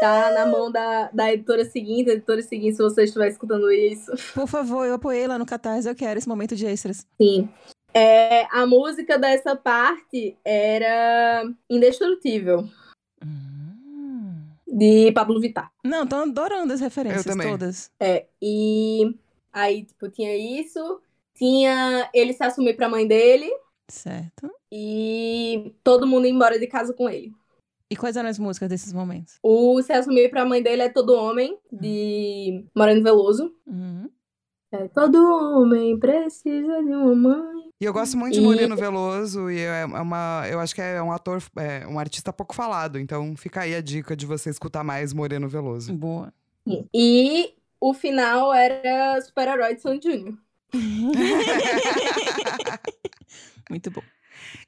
Tá na mão da, da editora seguinte, editora seguinte, se você estiver escutando isso. Por favor, eu apoiei lá no Catarse, eu quero esse momento de extras. Sim. É, a música dessa parte era Indestrutível. De Pablo Vittar. Não, tô adorando as referências também. todas. É, e aí, tipo, tinha isso. Tinha ele se assumir pra mãe dele Certo. e todo mundo ir embora de casa com ele. E quais eram as músicas desses momentos? O se assumir pra mãe dele é Todo Homem, de Moreno Veloso. Uhum. É, todo homem precisa de uma mãe. E eu gosto muito de E- Moreno Veloso e é uma, eu acho que é um ator, é um artista pouco falado, então fica aí a dica de você escutar mais Moreno Veloso. Boa. E o final era Super-Herói de Sandy Júnior. Muito bom.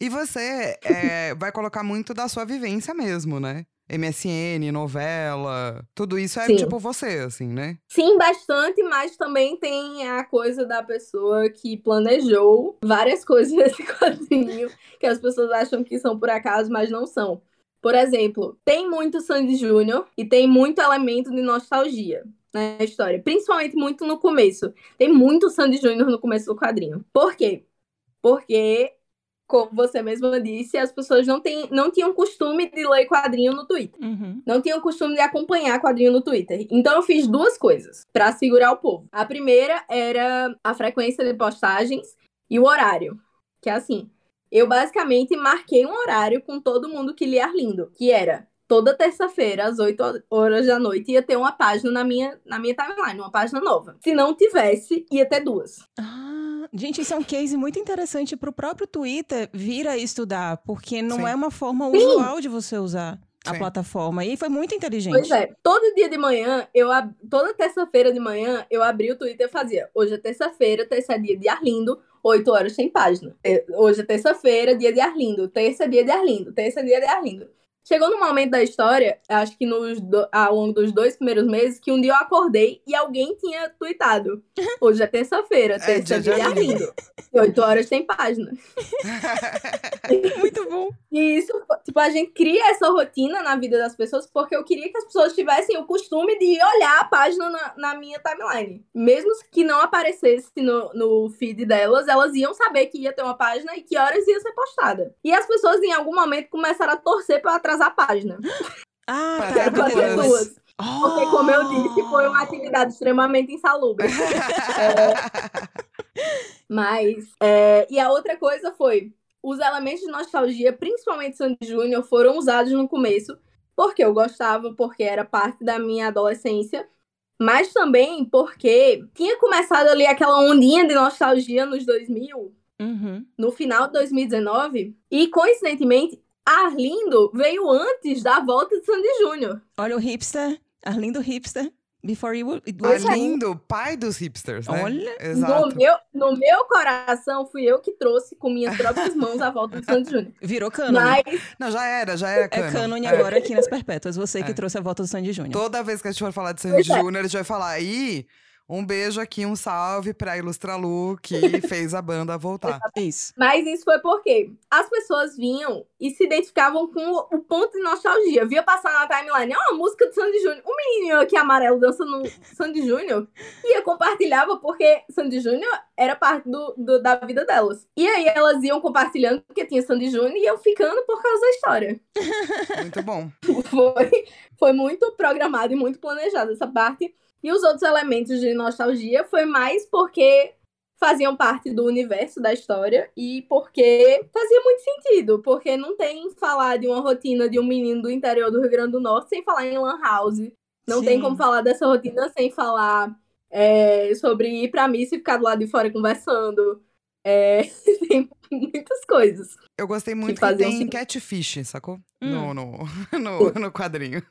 E você é, vai colocar muito da sua vivência mesmo, né? MSN, novela, tudo isso é Sim. tipo você, assim, né? Sim, bastante, mas também tem a coisa da pessoa que planejou várias coisas nesse quadrinho que as pessoas acham que são por acaso, mas não são. Por exemplo, tem muito Sandy Júnior e tem muito elemento de nostalgia na história, principalmente muito no começo. Tem muito Sandy Júnior no começo do quadrinho. Por quê? Porque, como você mesma disse, as pessoas não, têm, não tinham costume de ler quadrinho no Twitter Uhum. não tinha o costume de acompanhar quadrinho no Twitter. Então eu fiz duas coisas pra segurar o povo. A primeira era a frequência de postagens e o horário. Que é assim, eu basicamente marquei um horário com todo mundo que lia Arlindo, que era toda terça-feira às 8 horas da noite ia ter uma página na minha na minha timeline, uma página nova. Se não tivesse, ia ter duas. Ah, gente, isso é um case muito interessante pro próprio Twitter vir a estudar, porque não Sim. é uma forma Sim. usual de você usar a Sim. plataforma. E foi muito inteligente. Pois é, todo dia de manhã, eu ab- toda terça-feira de manhã, eu abri o Twitter e fazia. Hoje é terça-feira, terça é dia de Arlindo, 8 horas sem página. É, Hoje é terça-feira, dia de Arlindo, terça é dia de Arlindo, terça é dia de Arlindo. Chegou no momento da história, acho que nos do- ao longo dos dois primeiros meses, que um dia eu acordei e alguém tinha tweetado. Hoje é terça-feira, terça é dia de Arlindo. E 8 horas sem página. Muito bom. E isso, tipo, a gente cria essa rotina na vida das pessoas porque eu queria que as pessoas tivessem o costume de olhar a página na, na minha timeline. Mesmo que não aparecesse no, no feed delas, elas iam saber que ia ter uma página e que horas ia ser postada. E as pessoas, em algum momento, começaram a torcer pra atrasar a página. Ah, tá. duas. fazer duas. Oh! Porque, como eu disse, foi uma atividade extremamente insalubre. Mas, é, e a outra coisa foi, os elementos de nostalgia, principalmente Sandy Júnior, foram usados no começo, porque eu gostava, porque era parte da minha adolescência, mas também porque tinha começado ali aquela ondinha de nostalgia nos 2000, Uhum. no final de 2019, e coincidentemente, Arlindo veio antes da volta de Sandy Júnior. Olha o hipster, Arlindo hipster, before you... it Pois was é. Arlindo, pai dos hipsters, né? Olha. Exato. No meu, no meu coração, fui eu que trouxe com minhas próprias mãos a volta de Sandy Júnior. Virou cânone. Mas Não, já era, já era É canon. cânone É. agora aqui nas Perpétuas. Você que É. trouxe a volta do Sandy Júnior. Toda vez que a gente for falar de Sandy é. Júnior, a gente vai falar aí. Um beijo aqui, um salve pra Ilustra Lu, que fez a banda voltar. Isso. Mas isso foi porque as pessoas vinham e se identificavam com o, o ponto de nostalgia. Via passar na timeline, ó, a música do Sandy Júnior. Um menininho aqui amarelo dançando Sandy Júnior. E eu compartilhava porque Sandy Júnior era parte do, do- da vida delas. E aí elas iam compartilhando porque tinha Sandy Júnior e eu ficando por causa da história. Muito bom. Foi, foi muito programado e muito planejado essa parte. E os outros elementos de nostalgia foi mais porque faziam parte do universo da história e porque fazia muito sentido, porque não tem falar de uma rotina de um menino do interior do Rio Grande do Norte sem falar em lan house. Não tem Sim. como falar dessa rotina sem falar é, sobre ir pra missa e ficar do lado de fora conversando. É, tem muitas coisas. Eu gostei muito que, faziam tem catfish, sacou? Hum. No, no, no, no quadrinho.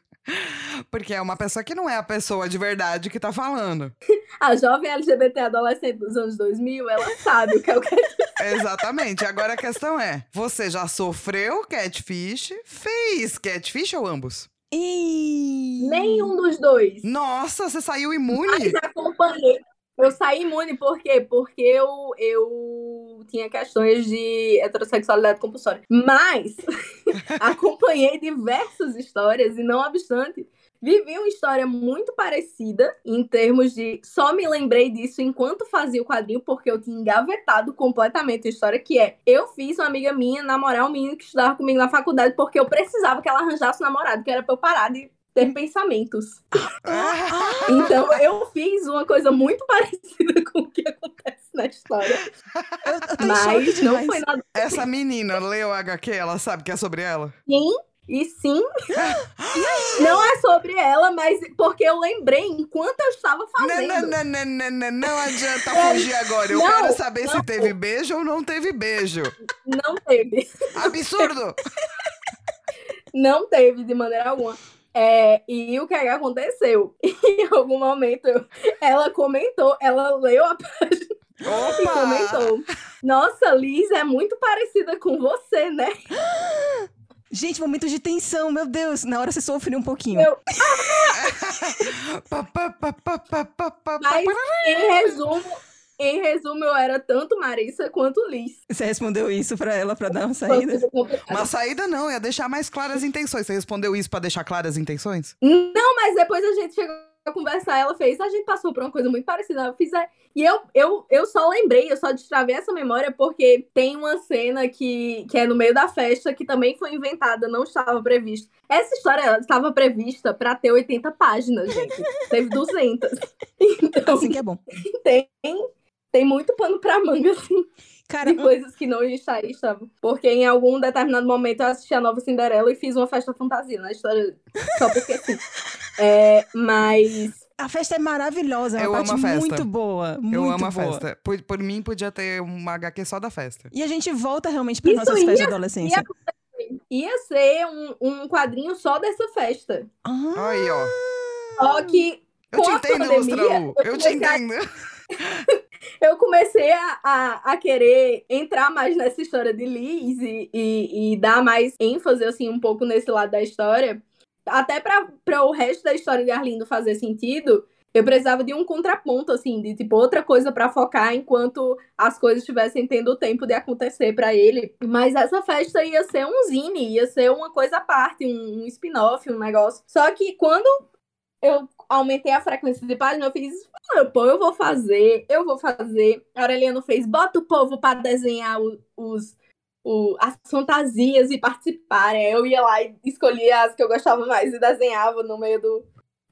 Porque é uma pessoa que não é a pessoa de verdade que tá falando. A jovem LGBT adolescente dos anos 2000, ela sabe o que é o Exatamente. Agora a questão é: você já sofreu catfish? Fez catfish ou ambos? E... Nenhum dos dois. Nossa, você saiu imune? Mas acompanhei. Eu saí imune por quê? Porque eu, eu tinha questões de heterossexualidade compulsória. Mas acompanhei diversas histórias e, não obstante, vivi uma história muito parecida em termos de. Só me lembrei disso enquanto fazia o quadrinho, porque eu tinha engavetado completamente a história, que é: eu fiz uma amiga minha namorar um menino que estudava comigo na faculdade, porque eu precisava que ela arranjasse um namorado, que era pra eu parar de ter pensamentos. então eu fiz uma coisa muito parecida com o que acontece na história. Eu, eu Mas não demais. foi nada Essa menina leu a HQ, ela sabe que é sobre ela? sim. E sim, não é sobre ela, mas porque eu lembrei enquanto eu estava fazendo. não, não, não, não, não, não adianta É, fugir agora. Eu não, quero saber se não. teve beijo ou não teve beijo. Não teve. Absurdo! Não teve de maneira alguma. É, e o que, é aconteceu? Em algum momento eu- ela comentou, ela leu a página e Opa! comentou: Nossa, Liz é muito parecida com você, né? Gente, momento de tensão, meu Deus. Na hora você sofre um pouquinho. Eu- Mas em resumo, em resumo, eu era tanto Marissa quanto Liz. Você respondeu isso pra ela pra dar uma saída? Uma saída não, ia deixar mais claras as intenções. Você respondeu isso pra deixar claras as intenções? Não, mas depois a gente chegou a conversar, ela fez, a gente passou por uma coisa muito parecida. Eu fiz, é, e eu, eu, eu só lembrei, eu só destravei essa memória porque tem uma cena que, que é no meio da festa que também foi inventada, não estava prevista. Essa história ela estava prevista para ter 80 páginas, gente. Teve 200. Então, Assim que é bom. tem, tem muito pano pra manga, assim, Cara, de coisas que não está- estavam. Porque em algum determinado momento eu assisti a nova Cinderela e fiz uma festa fantasia na história, só porque sim. É, mas a festa é maravilhosa, é Eu uma amo parte a festa. muito boa. Muito eu amo a boa. festa. Por, por mim, podia ter uma HQ só da festa. E a gente volta realmente para nossas festas de ia- adolescência. ia ser um, um quadrinho só dessa festa. Ah, Aí, ó. Só que Eu Com te a entendo, pandemia, eu Eu te entendo. eu comecei a, a, a querer entrar mais nessa história de Liz e, e, e dar mais ênfase, assim, um pouco nesse lado da história. Até para o resto da história de Arlindo fazer sentido, eu precisava de um contraponto, assim, de tipo outra coisa para focar enquanto as coisas estivessem tendo tempo de acontecer para ele. Mas essa festa ia ser um zine, ia ser uma coisa à parte, um, um spin-off, um negócio. Só que quando eu aumentei a frequência de página, eu fiz, ah, pô, eu vou fazer, eu vou fazer. A Aureliano fez, bota o povo para desenhar o- os, o- as fantasias e participarem. Eu ia lá e escolhia as que eu gostava mais e desenhava no meio do,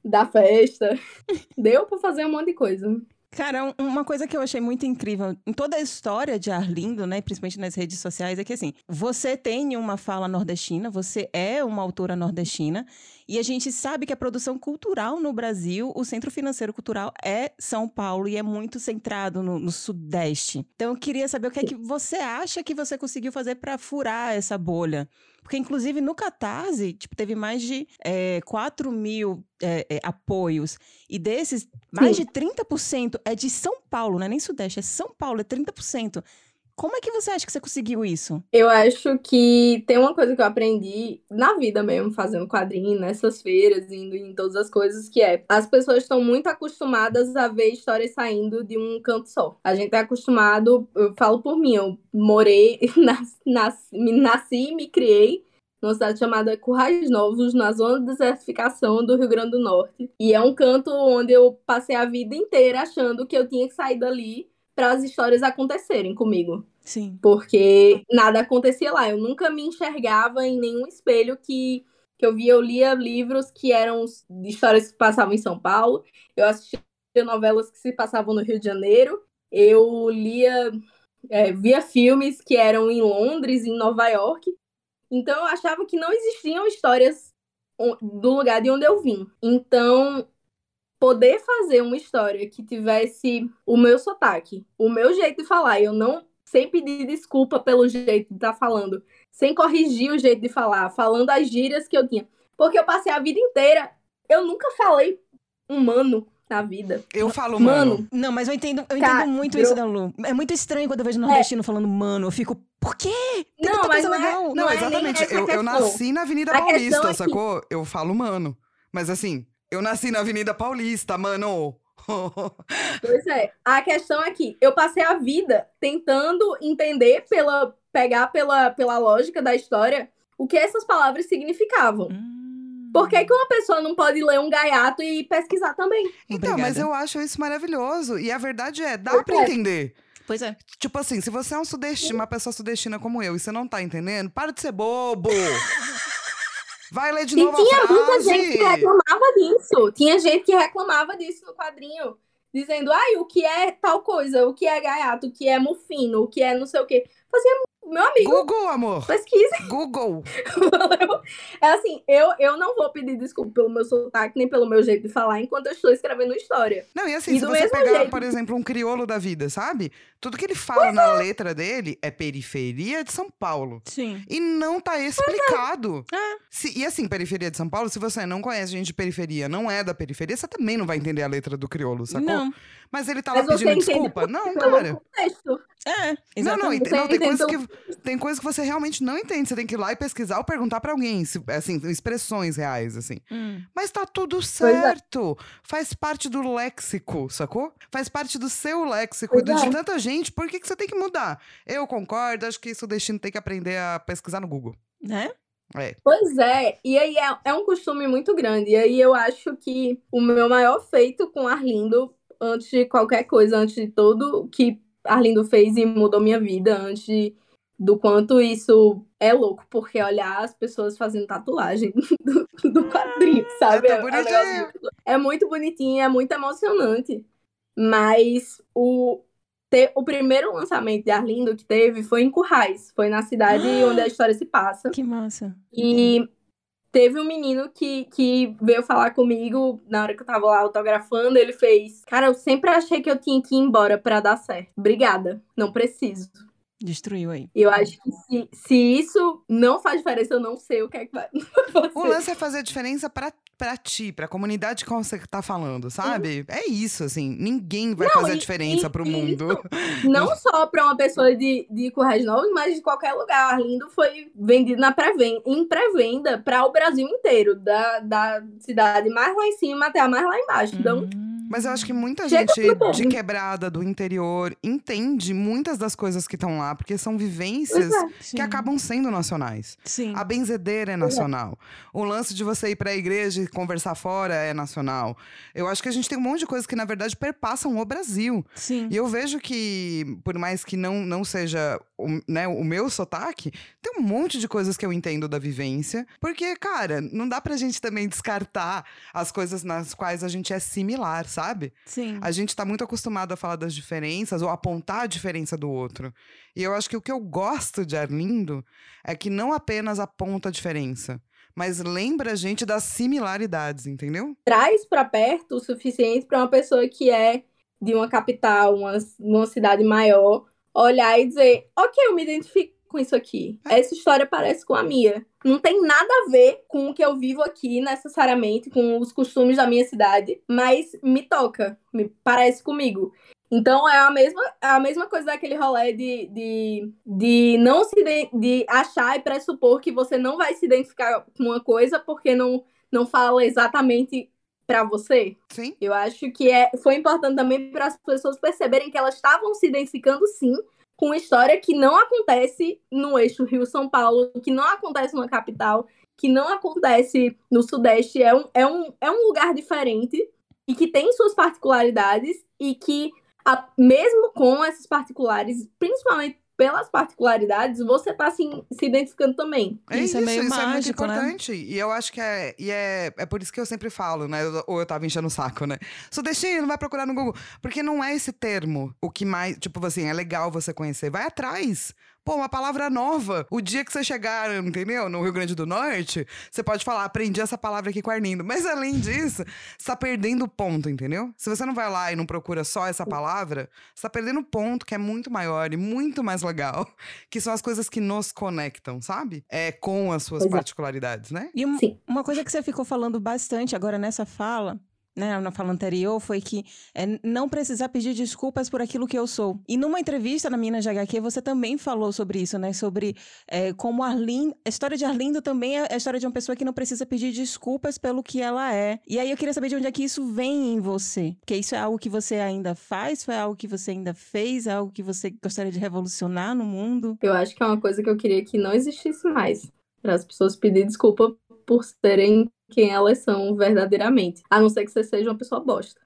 da festa. Deu pra fazer um monte de coisa. Cara, um- uma coisa que eu achei muito incrível em toda a história de Arlindo, né, principalmente nas redes sociais, é que assim, você tem uma fala nordestina, você é uma autora nordestina, e a gente sabe que a produção cultural no Brasil, o centro financeiro cultural é São Paulo e é muito centrado no, no Sudeste. Então eu queria saber o que é que você acha que você conseguiu fazer para furar essa bolha. Porque, inclusive, no Catarse, tipo, teve mais de é, 4 mil é, é, apoios. E desses, mais Sim. de 30% é de São Paulo, não é nem Sudeste, é São Paulo, é 30%. Como é que você acha que você conseguiu isso? Eu acho que tem uma coisa que eu aprendi na vida mesmo, fazendo quadrinho, nessas feiras, indo em todas as coisas, que é as pessoas estão muito acostumadas a ver histórias saindo de um canto só. A gente é acostumado, eu falo por mim, eu morei, nas, nasci e me criei numa cidade chamada Currais Novos, na zona de desertificação do Rio Grande do Norte. E é um canto onde eu passei a vida inteira achando que eu tinha que sair dali para as histórias acontecerem comigo Sim. porque nada acontecia lá. Eu nunca me enxergava em nenhum espelho que, que eu via. Eu lia livros que eram histórias que passavam em São Paulo, eu assistia novelas que se passavam no Rio de Janeiro, eu lia, é, via filmes que eram em Londres, em Nova York. Então eu achava que não existiam histórias do lugar de onde eu vim. Então poder fazer uma história que tivesse o meu sotaque, o meu jeito de falar, eu não sem pedir desculpa pelo jeito de estar falando, sem corrigir o jeito de falar, falando as gírias que eu tinha. Porque eu passei a vida inteira, eu nunca falei humano na vida. Eu falo, mano. Mano, Não, mas eu entendo, eu Cara, entendo muito eu- isso da Lu. É muito estranho quando eu vejo nordestino falando mano. Eu fico, por quê? Tem não, mas não é, não, Não, é exatamente. Eu, eu nasci na Avenida A Paulista, é que- sacou? Eu falo, mano. Mas assim, eu nasci na Avenida Paulista, mano. Pois é. A questão é que eu passei a vida tentando entender pela pegar pela, pela lógica da história o que essas palavras significavam. Hum. Por que, que uma pessoa não pode ler um gaiato e pesquisar também? Então, mas Obrigada. eu acho isso maravilhoso. E a verdade é, dá pra é. entender. Pois é. Tipo assim, se você é um sudestino, uma pessoa sudestina como eu, e você não tá entendendo, para de ser bobo. Vai ler de E novo tinha a frase. muita gente que reclamava disso. Tinha gente que reclamava disso no quadrinho. Dizendo, ai, o que é tal coisa? O que é gaiato? O que é mufino? O que é não sei o quê? Fazia, meu amigo, Google, amor. pesquisa. Google. É assim, eu, eu não vou pedir desculpa pelo meu sotaque, nem pelo meu jeito de falar, enquanto eu estou escrevendo história. Não, e assim, E se você pegar, jeito- por exemplo, um crioulo da vida, sabe? Tudo que ele fala na letra dele é periferia de São Paulo. Sim. E não tá explicado. É. Se- e assim, periferia de São Paulo, se você não conhece gente de periferia, não é da periferia, você também não vai entender a letra do crioulo, sacou? Não. Mas ele tá lá Mas você pedindo entende desculpa? Não, cara. contexto. É, Não, não, exatamente. ente- não, tem coisas que tem coisas que você realmente não entende. Você tem que ir lá e pesquisar ou perguntar pra alguém, se- assim, expressões reais, assim. Hum. Mas tá tudo é. certo. Faz parte do léxico, sacou? Faz parte do seu léxico, Pois do- de é. tanta gente. Por que, que você tem que mudar? Eu concordo, acho que isso o destino tem que aprender a pesquisar no Google. Né? É. Pois é, e aí é, é um costume muito grande. E aí eu acho que o meu maior feito com Arlindo, antes de qualquer coisa, antes de tudo que Arlindo fez e mudou minha vida, antes do quanto isso é louco, porque olhar as pessoas fazendo tatuagem do, do quadrinho, sabe? tão um bonitinho. negócio muito- é muito bonitinho, é muito emocionante. Mas o, te- o primeiro lançamento de Arlindo que teve foi em Currais, foi na cidade onde a história se passa. Que massa. E teve um menino que, que veio falar comigo na hora que eu tava lá autografando. Ele fez: Cara, eu sempre achei que eu tinha que ir embora pra dar certo. Obrigada, não preciso. Destruiu aí. Eu acho que se, se isso não faz diferença, eu não sei o que é que vai O lance é fazer a diferença pra, pra ti, pra comunidade com você que tá falando, sabe? É isso, assim. Ninguém vai Não, fazer a e- diferença e- pro e mundo. Não só pra uma pessoa de, de Currais Novos, mas de qualquer lugar. Arlindo foi vendido na pré-venda, em pré-venda para o Brasil inteiro, da, da cidade mais lá em cima até a mais lá embaixo. Então, Hum. Mas eu acho que muita Chega gente de quebrada, do interior, entende muitas das coisas que estão lá, porque são vivências é. Que acabam sendo nacionais. Sim. A benzedeira é Pois é. nacional. O lance de você ir pra igreja e conversar fora é nacional. Eu acho que a gente tem um monte de coisas que, na verdade, perpassam o Brasil. Sim. E eu vejo que, por mais que não, não seja o, né, o meu sotaque, tem um monte de coisas que eu entendo da vivência. Porque, cara, não dá pra gente também descartar as coisas nas quais a gente é similar, sabe? Sim. A gente tá muito acostumado a falar das diferenças ou apontar a diferença do outro. E eu acho que o que eu gosto de Arlindo é que não apenas aponta a diferença, mas lembra a gente das similaridades, entendeu? traz para perto o suficiente para uma pessoa que é de uma capital, uma, uma cidade maior, olhar e dizer: Ok, eu me identifico com isso aqui. Essa história parece com a minha. Não tem nada a ver com o que eu vivo aqui, necessariamente, com os costumes da minha cidade, mas me toca, me parece comigo. Então é a mesma, é a mesma coisa daquele rolê de, de, de não se iden- de achar e pressupor que você não vai se identificar com uma coisa porque não, não fala exatamente pra você. Sim. Eu acho que é, foi importante também para as pessoas perceberem que elas estavam se identificando sim com uma história que não acontece no eixo Rio-São Paulo, que não acontece numa capital, que não acontece no Sudeste. É um, é um, é um lugar diferente e que tem suas particularidades e que, a- mesmo com essas particulares, principalmente pelas particularidades, você tá se, se identificando também. É Isso isso, é meio isso é muito mágico, né? importante. E eu acho que é, e é, é por isso que eu sempre falo, né? Eu- Ou eu tava enchendo o saco, né? Sudestino, vai procurar no Google. Porque não é esse termo o que mais, tipo assim, é legal você conhecer. Vai atrás. Pô, uma palavra nova. O dia que você chegar, entendeu? No Rio Grande do Norte, você pode falar, aprendi essa palavra aqui com Arlindo. Mas além disso, você tá perdendo o ponto, entendeu? Se você não vai lá e não procura só essa palavra, você tá perdendo o ponto que é muito maior e muito mais legal. Que são as coisas que nos conectam, sabe? É com as suas Pois é. particularidades, né? E um- uma coisa que você ficou falando bastante agora nessa fala né, na fala anterior, foi que é não precisar pedir desculpas por aquilo que eu sou. E numa entrevista na Minas de HQ, você também falou sobre isso, né? Sobre é, como Arlindo. A história de Arlindo também é a história de uma pessoa que não precisa pedir desculpas pelo que ela é. E aí eu queria saber de onde é que isso vem em você. Porque isso é algo que você ainda faz? Foi algo que você ainda fez? Algo que você gostaria de revolucionar no mundo? Eu acho que é uma coisa que eu queria que não existisse mais. Para as pessoas pedir desculpa por serem quem elas são verdadeiramente. A não ser que você seja uma pessoa bosta.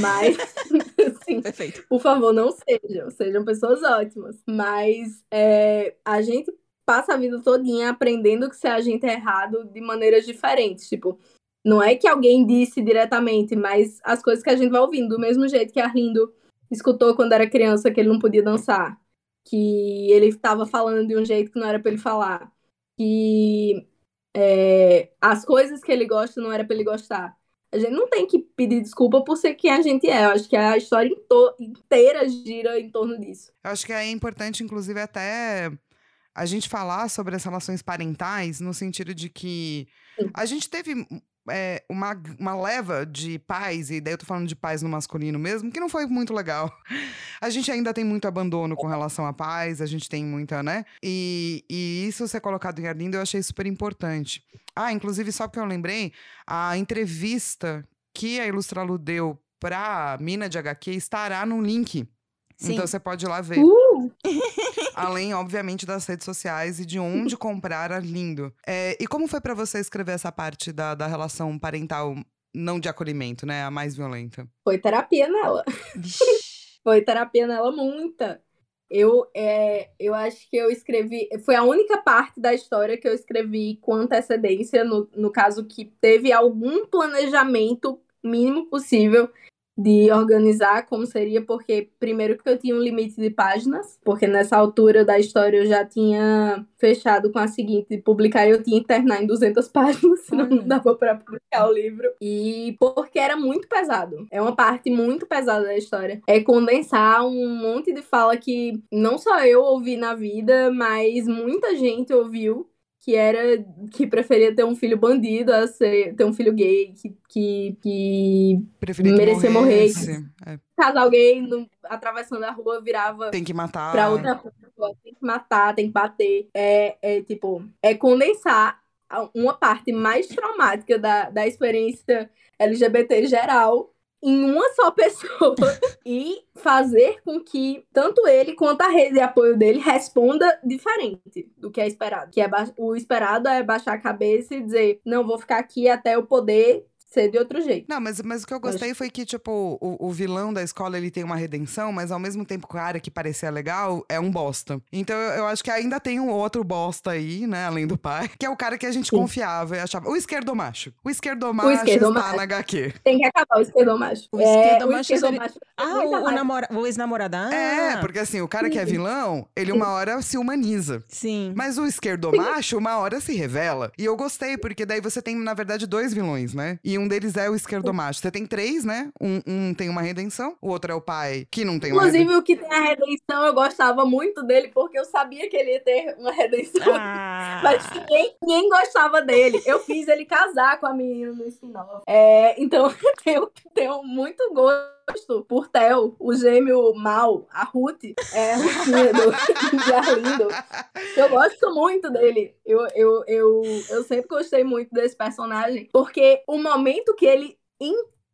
Mas, assim, Perfeito. por favor, não sejam. Sejam pessoas ótimas. Mas é, a gente passa a vida todinha aprendendo que se a gente é errado de maneiras diferentes. Tipo, não é que alguém disse diretamente, mas as coisas que a gente vai ouvindo, do mesmo jeito que Arlindo escutou quando era criança que ele não podia dançar, que ele estava falando de um jeito que não era para ele falar, que é, as coisas que ele gosta não era para ele gostar. A gente não tem que pedir desculpa por ser quem a gente é. Eu acho que a história inteira gira em torno disso. Eu acho que é importante, inclusive, até a gente falar sobre as relações parentais, no sentido de que a gente teve é, uma, uma leva de pais, e daí eu tô falando de pais no masculino mesmo, que não foi muito legal. A gente ainda tem muito abandono com relação a pais, a gente tem muita, né? E, e isso ser colocado em Arlindo eu achei super importante. Ah, inclusive, só porque eu lembrei, a entrevista que a Ilustralu deu pra Mina de HQ estará no link. Sim. Então você pode ir lá ver. Uh! Além, obviamente, das redes sociais e de onde comprar Arlindo. É, e como foi pra você escrever essa parte da, da relação parental não de acolhimento, né? A mais violenta? Foi terapia nela. Foi terapia nela muita. Eu, é, eu acho que eu escrevi. Foi a única parte da história que eu escrevi com antecedência, no, no caso que teve algum planejamento mínimo possível de organizar como seria, porque primeiro que eu tinha um limite de páginas, porque nessa altura da história eu já tinha fechado com a seguinte, publicar eu tinha que terminar em 200 páginas, senão não dava para publicar o livro. E porque era muito pesado. É uma parte muito pesada da história. É condensar um monte de fala que não só eu ouvi na vida, mas muita gente ouviu que era que preferia ter um filho bandido a ser, ter um filho gay, que, que, que Preferia que Merecia morrer. morresse. É, casal gay no- atravessando a rua virava tem que matar. pra outra pessoa, tem que matar, tem que bater. É, é tipo, é condensar uma parte mais traumática da, da experiência LGBT geral em uma só pessoa e fazer com que tanto ele quanto a rede de apoio dele responda diferente do que é esperado. Que é o esperado é baixar a cabeça e dizer, não, vou ficar aqui até eu poder ser de outro jeito. Não, mas, mas o que eu gostei foi que, tipo, o, o vilão da escola, ele tem uma redenção, mas ao mesmo tempo que o cara que parecia legal é um bosta. Então eu, eu acho que ainda tem um outro bosta aí, né, além do pai, que é o cara que a gente Sim. confiava e achava. O esquerdomacho. O esquerdomacho esquerdomacho. está na HQ. Tem que acabar o esquerdomacho. O É, esquerdomacho esquerdomacho tem Ah, o, o, namora... o ex-namorado. Ah, É, porque assim, o cara que é vilão, ele uma hora se humaniza. Sim. Mas o esquerdomacho, uma hora se revela. E eu gostei, porque daí você tem, na verdade, dois vilões, né? E um deles é o esquerdomacho. Você tem três, né? Um, um tem uma redenção, o outro é o pai que não tem uma redenção. Inclusive, o que tem a redenção, eu gostava muito dele, porque eu sabia que ele ia ter uma redenção. Ah. Mas ninguém, ninguém gostava dele. Eu fiz ele casar com a menina no spin-off. É, então, eu tenho, tenho muito gosto por Theo, o gêmeo mal, a Ruth, é a Rutinha do de Arlindo. Eu gosto muito dele. Eu, eu, eu, eu sempre gostei muito desse personagem, porque o momento que ele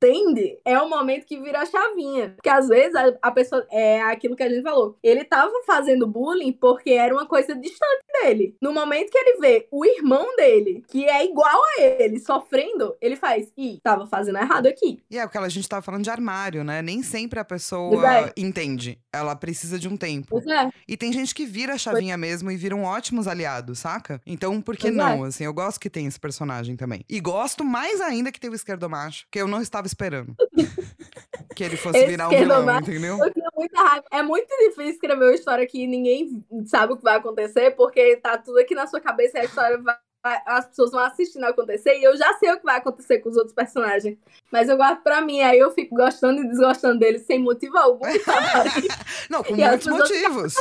entende é o momento que vira a chavinha. Porque às vezes a, a pessoa. É aquilo que a gente falou. Ele tava fazendo bullying porque era uma coisa distante dele. No momento que ele vê o irmão dele, que é igual a ele, sofrendo, ele faz. Ih, tava fazendo errado aqui. E é o que a gente tava falando de armário, né? Nem sempre a pessoa entende. Ela precisa de um tempo. Pois é. E tem gente que vira a chavinha mesmo e viram ótimos aliados, saca? Então, por que Pois não? é. Assim, eu gosto que tem esse personagem também. E gosto mais ainda que tem o esquerdomacho, que eu não estava esperando. que ele fosse Esse virar um vilão, esquerdomacho- entendeu? Eu tinha muita raiva. É muito difícil escrever uma história que ninguém sabe o que vai acontecer, porque tá tudo aqui na sua cabeça e a história vai. As pessoas vão assistindo acontecer e eu já sei o que vai acontecer com os outros personagens. Mas eu guardo pra mim, aí eu fico gostando e desgostando deles sem motivo algum. Não, com E muitos motivos.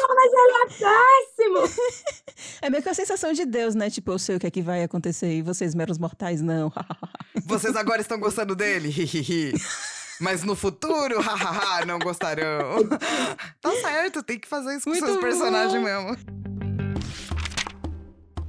Péssimo! É meio que a sensação de Deus, né? Tipo, eu sei o que é que vai acontecer e vocês, meros mortais, não. Vocês agora estão gostando dele? Mas no futuro, hahaha, não gostarão. tá certo, tem que fazer isso com Muito seus personagens bom. mesmo.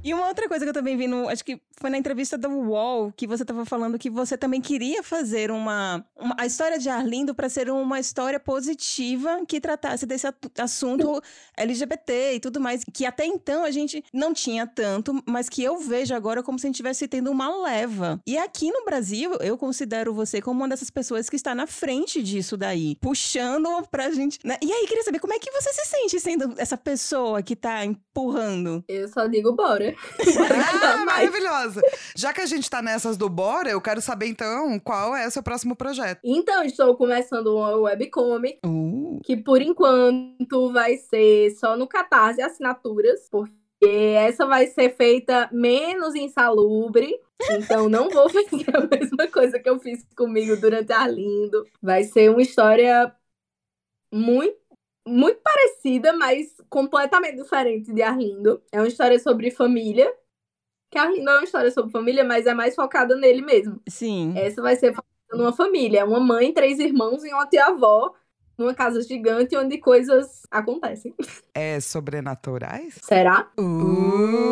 E uma outra coisa que eu também vi no. Acho que foi na entrevista do UOL que você estava falando que você também queria fazer uma. uma- a história de Arlindo para ser uma história positiva que tratasse desse assunto LGBT e tudo mais. Que até então a gente não tinha tanto, mas que eu vejo agora como se a gente estivesse tendo uma leva. E aqui no Brasil, eu considero você como uma dessas pessoas que está na frente disso daí, puxando pra gente. né? E aí, queria saber como é que você se sente sendo essa pessoa que tá empurrando? Eu só digo bora. Ah, maravilhosa. Já que a gente tá nessas do Bora, eu quero saber então qual é o seu próximo projeto. Então, estou começando uma webcomic Uh. que por enquanto vai ser só no Catarse assinaturas, porque essa vai ser feita menos insalubre. Então não vou fazer a mesma coisa que eu fiz comigo durante Arlindo. Vai ser uma história muito muito parecida, mas completamente diferente de Arlindo. É uma história sobre família. Que Arlindo é uma história sobre família, mas é mais focada nele mesmo. Sim. Essa vai ser numa família, uma mãe, três irmãos e uma tia-avó, numa casa gigante onde coisas acontecem. É sobrenaturais? Será? Uh.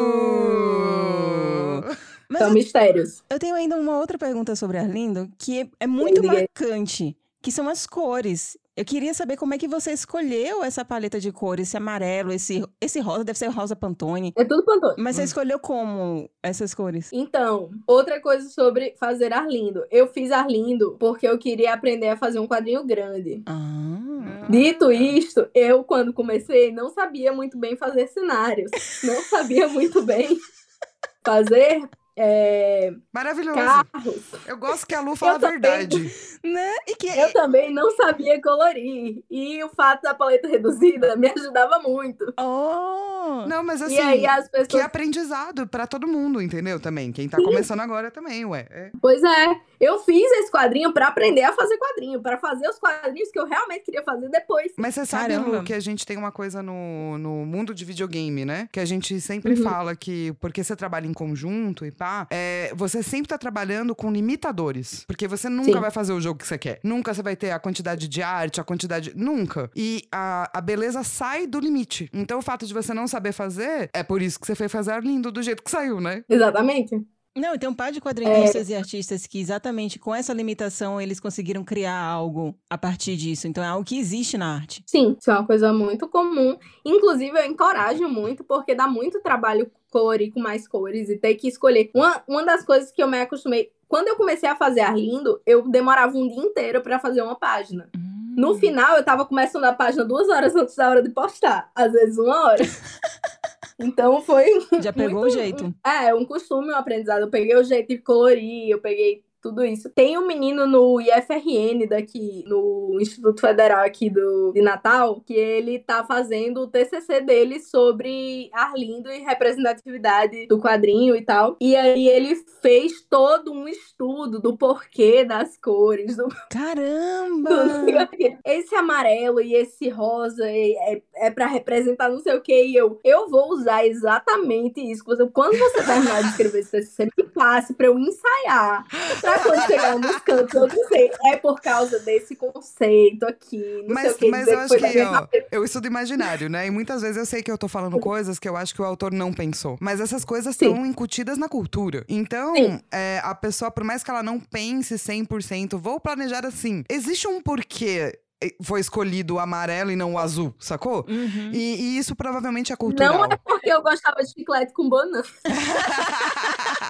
São eu, mistérios. eu tenho ainda uma outra pergunta sobre Arlindo que é, é muito aí. marcante, que são as cores. Eu queria saber como é que você escolheu essa paleta de cores, esse amarelo, esse, esse rosa, deve ser o rosa Pantone. É tudo Pantone. Mas você Hum. escolheu como essas cores? Então, outra coisa sobre fazer Arlindo. Eu fiz Arlindo porque eu queria aprender a fazer um quadrinho grande. Ah. Dito isto, eu, quando comecei, não sabia muito bem fazer cenários. Não sabia muito bem fazer é, Maravilhoso. carros. Eu gosto que a Lu fala a verdade. Né? E que Eu também não sabia colorir. E o fato da paleta reduzida me ajudava muito. Oh! Não, mas assim, e aí as pessoas. que é aprendizado pra todo mundo, entendeu? Também. Quem tá começando agora também, ué. É. Pois é, eu fiz esse quadrinho pra aprender a fazer quadrinho, pra fazer os quadrinhos que eu realmente queria fazer depois. Mas você sabe, Caramba. Lu, que a gente tem uma coisa no, no mundo de videogame, né? Que a gente sempre Uhum. fala que, porque você trabalha em conjunto e pá, é, você sempre tá trabalhando com limitadores. Porque você nunca Sim. vai fazer o jogo que você quer. Nunca você vai ter a quantidade de arte, a quantidade. Nunca. E a, a beleza sai do limite. Então o fato de você não saber fazer, é por isso que você foi fazer lindo do jeito que saiu, né? Exatamente. Não, tem um par É. de quadrinistas e artistas que exatamente com essa limitação eles conseguiram criar algo a partir disso. Então é algo que existe na arte. Sim, isso é uma coisa muito comum. Inclusive, eu encorajo muito, porque dá muito trabalho colorir com mais cores e ter que escolher. Uma, uma das coisas que eu me acostumei. Quando eu comecei a fazer Arlindo, eu demorava um dia inteiro pra fazer uma página. No Hum. final, eu tava começando a página duas horas antes da hora de postar. Às vezes uma hora. Então foi Já pegou muito- o jeito. É, um costume, um aprendizado. Eu peguei o jeito de colorir, eu peguei tudo isso. Tem um menino no IFRN daqui, no Instituto Federal aqui do, de Natal, que ele tá fazendo o TCC dele sobre Arlindo e representatividade do quadrinho e tal. E aí ele fez todo um estudo do porquê das cores, do Caramba! esse amarelo e esse rosa é, é, é para representar não sei o que. E eu, eu vou usar exatamente isso. Quando você terminar de escrever esse você me passe pra eu ensaiar. Pra quando chegar nos cantos, eu dizer, é por causa desse conceito aqui. Não sei Mas, o que. mas eu acho que, cabeça. eu estudo imaginário, né? E muitas vezes eu sei que eu tô falando coisas que eu acho que o autor não pensou. Mas essas coisas estão incutidas na cultura. Então, é, a pessoa, por mais que ela não pense 100%, vou planejar assim. Existe um porquê foi escolhido o amarelo e não o azul, sacou? Uhum. E, e isso provavelmente é cultural. Não é porque eu gostava de chiclete com banana.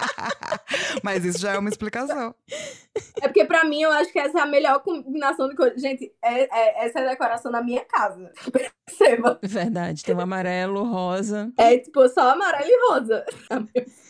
Mas isso já é uma explicação. É porque pra mim eu acho que essa é a melhor combinação de cores. Gente, é, é- essa é a decoração da minha casa. Perceba. Verdade. Tem o amarelo, rosa. É tipo só amarelo e rosa. A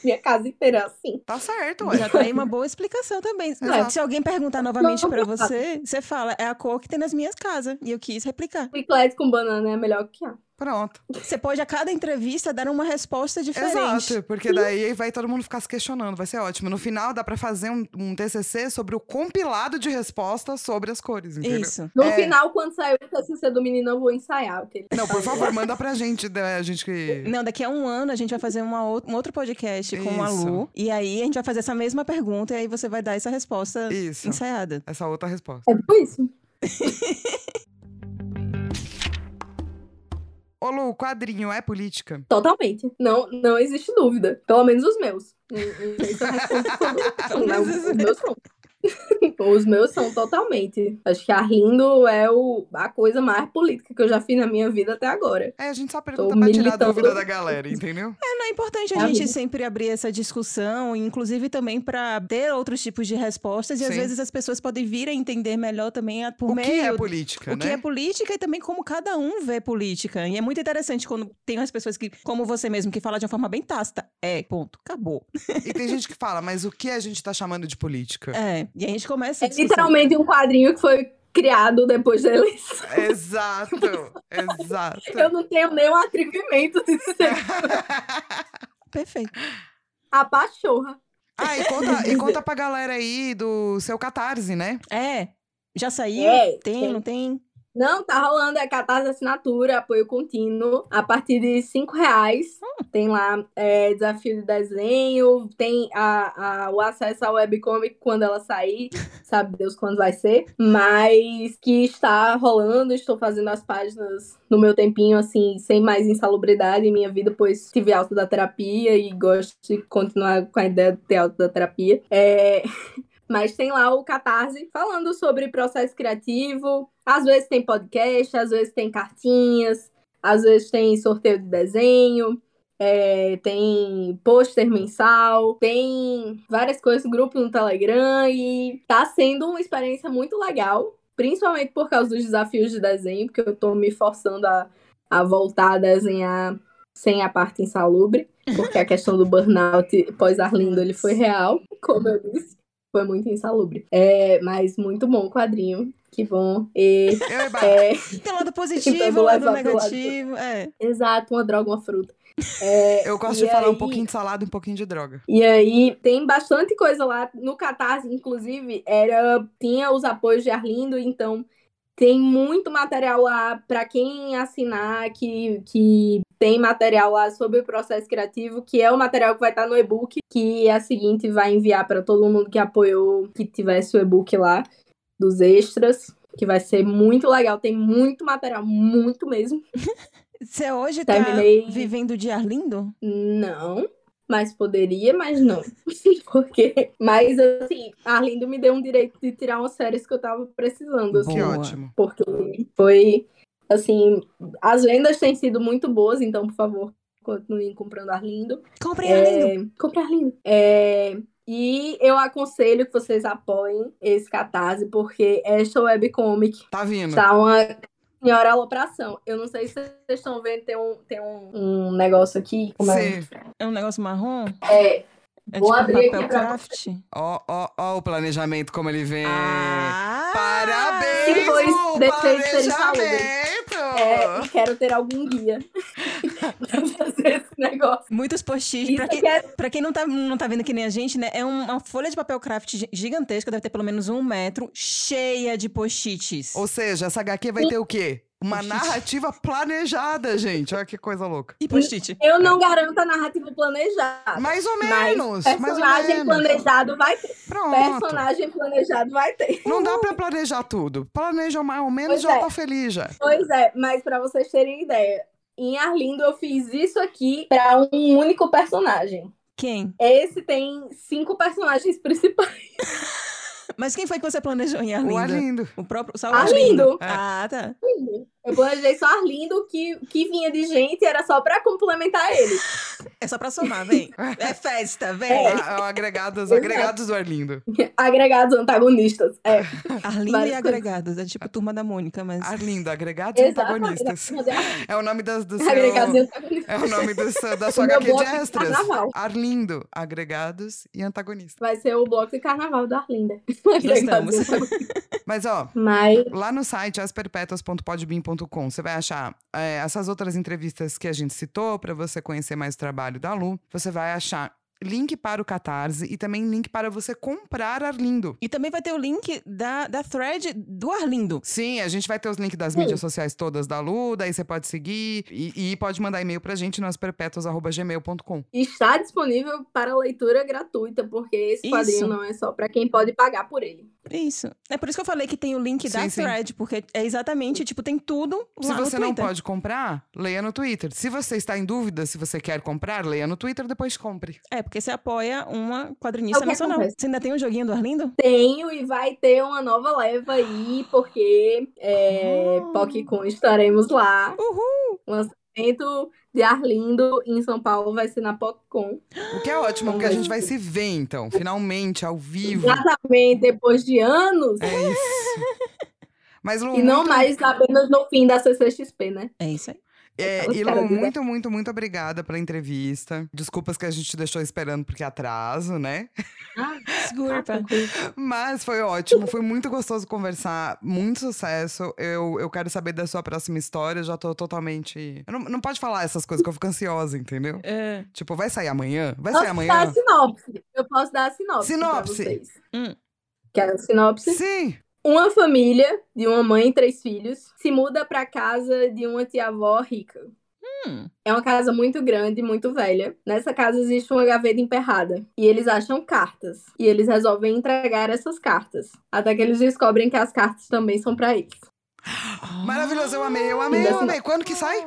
minha, casa inteira é assim. Tá certo, ué. Já tá aí uma boa explicação também. Exato. Se alguém perguntar novamente não. você, você fala, é a cor que tem nas minhas casas. E eu quis replicar. Chiclete com banana é melhor que há. Pronto. Você pode, a cada entrevista, dar uma resposta diferente. Exato, porque daí vai todo mundo ficar se questionando, vai ser ótimo. No final dá pra fazer um, um TCC sobre o compilado de respostas sobre as cores, entendeu? Isso. No É. final, quando sair o TCC do menino, eu vou ensaiar. que ele Não, por favor, manda pra gente, né, a gente que... Não, daqui a um ano a gente vai fazer uma um outro podcast com a Isso. Lu. E aí a gente vai fazer essa mesma pergunta e aí você vai dar essa resposta Isso, ensaiada. essa outra resposta. É tipo isso. Ô Lu, quadrinho é política? Totalmente. Não, não existe dúvida. Pelo menos os meus. Eu respondo os meus. Os meus são totalmente. Acho que Arlindo é o, a coisa mais política que eu já fiz na minha vida até agora. É, a gente só pergunta Tô pra tirar a militando. dúvida da galera, entendeu? É, não, é importante a É a gente sempre abrir essa discussão, inclusive também para ter outros tipos de respostas. E às Sim. vezes as pessoas podem vir a entender melhor também a- por o meio que é política, o né? que é política e também como cada um vê política. E é muito interessante quando tem umas pessoas que, como você mesmo, que fala de uma forma bem tácita. É, ponto, acabou. E tem gente que fala, mas o que a gente tá chamando de política? É, e a gente começa É literalmente um quadrinho que foi criado depois da eleição. Exato, exato. Eu não tenho nenhum atrevimento de dizer Perfeito. a pachorra. Ah, e conta, e conta pra galera aí do seu catarse, né? É, já saiu? É, tem, tem. não tem? Não, tá rolando, é catarse assinatura, apoio contínuo, a partir de cinco reais. Tem lá é, desafio de desenho, tem a, a- o acesso à webcomic quando ela sair, sabe Deus quando vai ser. Mas que está rolando, estou fazendo as páginas no meu tempinho, assim, sem mais insalubridade em minha vida, pois tive alta da terapia e gosto de continuar com a ideia de ter alta da terapia. É... Mas tem lá o Catarse falando sobre processo criativo. Às vezes tem podcast, às vezes tem cartinhas, às vezes tem sorteio de desenho, é, tem pôster mensal, tem várias coisas, grupo no Telegram e tá sendo uma experiência muito legal, principalmente por causa dos desafios de desenho, porque eu tô me forçando a, a voltar a desenhar sem a parte insalubre, porque a questão do burnout pós-Arlindo ele foi real, como eu disse. Foi muito insalubre. É, mas muito bom o quadrinho. Que bom. E, é, Tem lado positivo, Tentando o lado pro lado negativo. É. exato, uma droga, uma fruta. É, Eu gosto de falar um pouquinho de salada e um pouquinho de droga. E aí tem bastante coisa lá no Catarse, inclusive, era tinha os apoios de Arlindo, então tem muito material lá para quem assinar que, que tem material lá sobre o processo criativo, que é o material que vai estar no e-book, que é a seguinte vai enviar para todo mundo que apoiou que tivesse o e-book lá dos extras, que vai ser muito legal, tem muito material, muito mesmo. Você hoje tá Terminei- vivendo de Arlindo? Não, mas poderia, mas não. Porque, mas assim, Arlindo me deu um direito de tirar umas férias que eu tava precisando, assim, Que ótimo. porque foi assim, as vendas têm sido muito boas, então, por favor, continuem comprando Arlindo. Compre Arlindo. É, compre Arlindo. É, e eu aconselho que vocês apoiem esse catarse, porque esta webcomic Tá vindo. Tá uma senhora alopração. Eu não sei se vocês estão vendo, tem um, tem um, um negócio aqui. Como é? Sim. É um negócio marrom? É, É Vou tipo abrir aqui papel pra craft? Ó, ó, ó o planejamento como ele vem. Ah! Parabéns, Depois Lu, deixei de planejamento! é, quero ter algum guia pra fazer esse negócio. Muitos post-its. Pra quem, que é- pra quem não tá, não tá vendo que nem a gente, né? É um- uma folha de papel craft gi- gigantesca, deve ter pelo menos um metro, cheia de post-its. Ou seja, essa HQ vai ter o quê? Uma narrativa planejada, gente. Olha que coisa louca. E post-it. Eu não garanto a narrativa planejada. Mais ou Mas menos. mais ou personagem menos. planejado vai ter. Pronto. Personagem planejado vai ter. Não dá pra planejar tudo. Planeja mais ou menos, Pois já é. tá feliz já. Pois é, mas pra vocês terem ideia, em Arlindo eu fiz isso aqui pra um único personagem. Quem? Esse tem cinco personagens principais. Mas quem foi que você planejou em Arlindo? O Arlindo. O próprio Saul Arlindo. Ah, tá. Eu planejei só Arlindo, que, que vinha de gente era só pra complementar ele. É só pra somar, vem. É festa, vem. É. Ah, agregados, Exato. agregados do Arlindo. Agregados antagonistas. É, Arlindo e Várias agregados. É tipo turma da Mônica, mas. Arlindo, agregados e exatamente. antagonistas. É o nome das, do seu... Agregados e antagonistas. É o nome do seu- da sua HQ de extras. carnaval. Arlindo, agregados e antagonistas. Vai ser o bloco de carnaval da Arlinda. Agregados e Gostamos. Mas, ó, Mas lá no site asperpetuas.podbean.com você vai achar é, essas outras entrevistas que a gente citou para você conhecer mais o trabalho da Lu. Você vai achar link para o Catarse e também link para você comprar Arlindo. E também vai ter o link da, da thread do Arlindo. Sim, a gente vai ter os links das Sim. mídias sociais todas da Lu, daí você pode seguir e, e pode mandar e-mail pra gente nas perpétuas.gmail.com. Está disponível para leitura gratuita, porque esse Isso. quadrinho não é só para quem pode pagar por ele. Isso. É por isso que eu falei que tem o link da Sim, sim. thread, porque é exatamente, tipo, tem tudo Se lá no você não pode comprar, leia no Twitter. Se você está em dúvida se você quer comprar, leia no Twitter, depois compre. É, porque você apoia uma quadrinista nacional. Você ainda tem um joguinho do Arlindo? Tenho e vai ter uma nova leva aí, porque é, Oh. PocCon estaremos lá. Uhul! Lançamento de Arlindo em São Paulo vai ser na PocCon. O que é ótimo, porque a gente vai se ver, então, finalmente, ao vivo. Exatamente depois de anos. É isso. Mas, Lu, E não muito- mais apenas no fim da CCXP, né? É isso aí. É, de- muito, muito, muito obrigada pela entrevista. Desculpas que a gente te deixou esperando porque atraso, né? Ah, Desculpa. Mas foi ótimo, foi muito gostoso conversar, muito sucesso. Eu, eu quero saber da sua próxima história, eu já tô totalmente. Eu não, não pode falar essas coisas que eu fico ansiosa, entendeu? É. Tipo, vai sair amanhã? Vai Posso sair dar amanhã? a sinopse. Eu posso dar a sinopse. Sinopse. Pra vocês. Hum. Quer a sinopse? Sim! Uma família de uma mãe e três filhos se muda para casa de uma tia-avó rica. Hum. É uma casa muito grande, muito velha. Nessa casa existe uma gaveta emperrada. E eles acham cartas. E eles resolvem entregar essas cartas. Até que eles descobrem que as cartas também são para eles. Maravilhoso, eu amei, eu amei, eu amei. Quando que sai?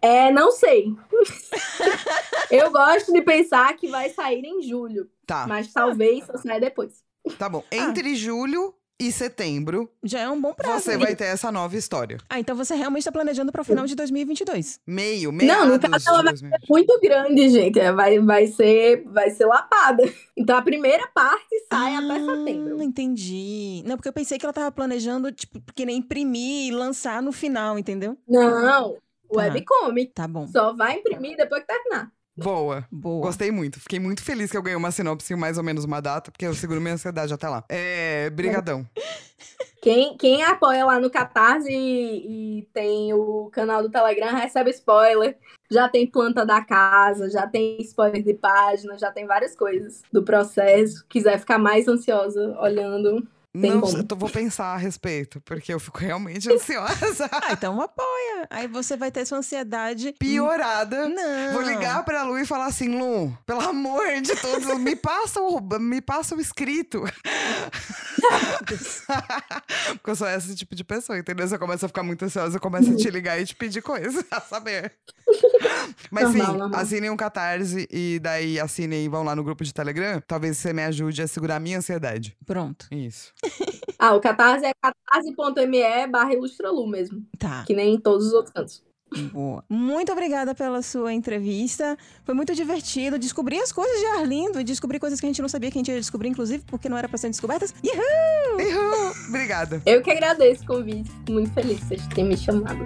É, não sei. Eu gosto de pensar que vai sair em julho. Tá, Mas talvez só saia depois. tá bom. Entre julho e setembro, Já é um bom prazo. você hein? vai ter essa nova história. Ah, então você realmente tá planejando para o final de 2022. Meio, Não, meados no caso, ela vai 2020. Muito grande, gente. É, Vai, vai, ser, vai ser lapada. Então a primeira parte sai até Ah, setembro. entendi. Não, porque eu pensei que ela tava planejando, tipo, que nem imprimir e lançar no final, entendeu? Não, Tá. webcomic. Tá bom. Só vai imprimir depois que terminar. Boa. Boa. Gostei muito. Fiquei muito feliz que eu ganhei uma sinopse e mais ou menos uma data, porque eu seguro minha ansiedade até lá. É, brigadão. Quem, quem apoia lá no Catarse e, e tem o canal do Telegram recebe spoiler. Já tem planta da casa, já tem spoiler de página, já tem várias coisas do processo. Quiser ficar mais ansiosa olhando. Tem Não, como. eu vou pensar a respeito, porque eu fico realmente ansiosa. Ah, então apoia. Aí você vai ter sua ansiedade. Piorada. Não. Vou ligar pra Lu e falar assim, Lu, pelo amor de todos, me passa o, me passa o escrito. Porque eu sou esse tipo de pessoa, entendeu? Se eu começo a ficar muito ansiosa, eu começo a te ligar e te pedir coisas, a saber. Mas Normal, sim, normal. assinem um catarse e daí assinem e vão lá no grupo de Telegram. Talvez você me ajude a segurar a minha ansiedade. Pronto. Isso. Ah, o Catarse é catarse.me barra ilustralu mesmo. Tá. Que nem em todos os outros cantos. Boa. Muito obrigada pela sua entrevista. Foi muito divertido descobrir as coisas de Arlindo e descobrir coisas que a gente não sabia que a gente ia descobrir, inclusive, porque não era pra serem descobertas. Uhul! Uhul. Obrigada. Eu que agradeço o convite. Fico muito feliz de vocês terem me chamado.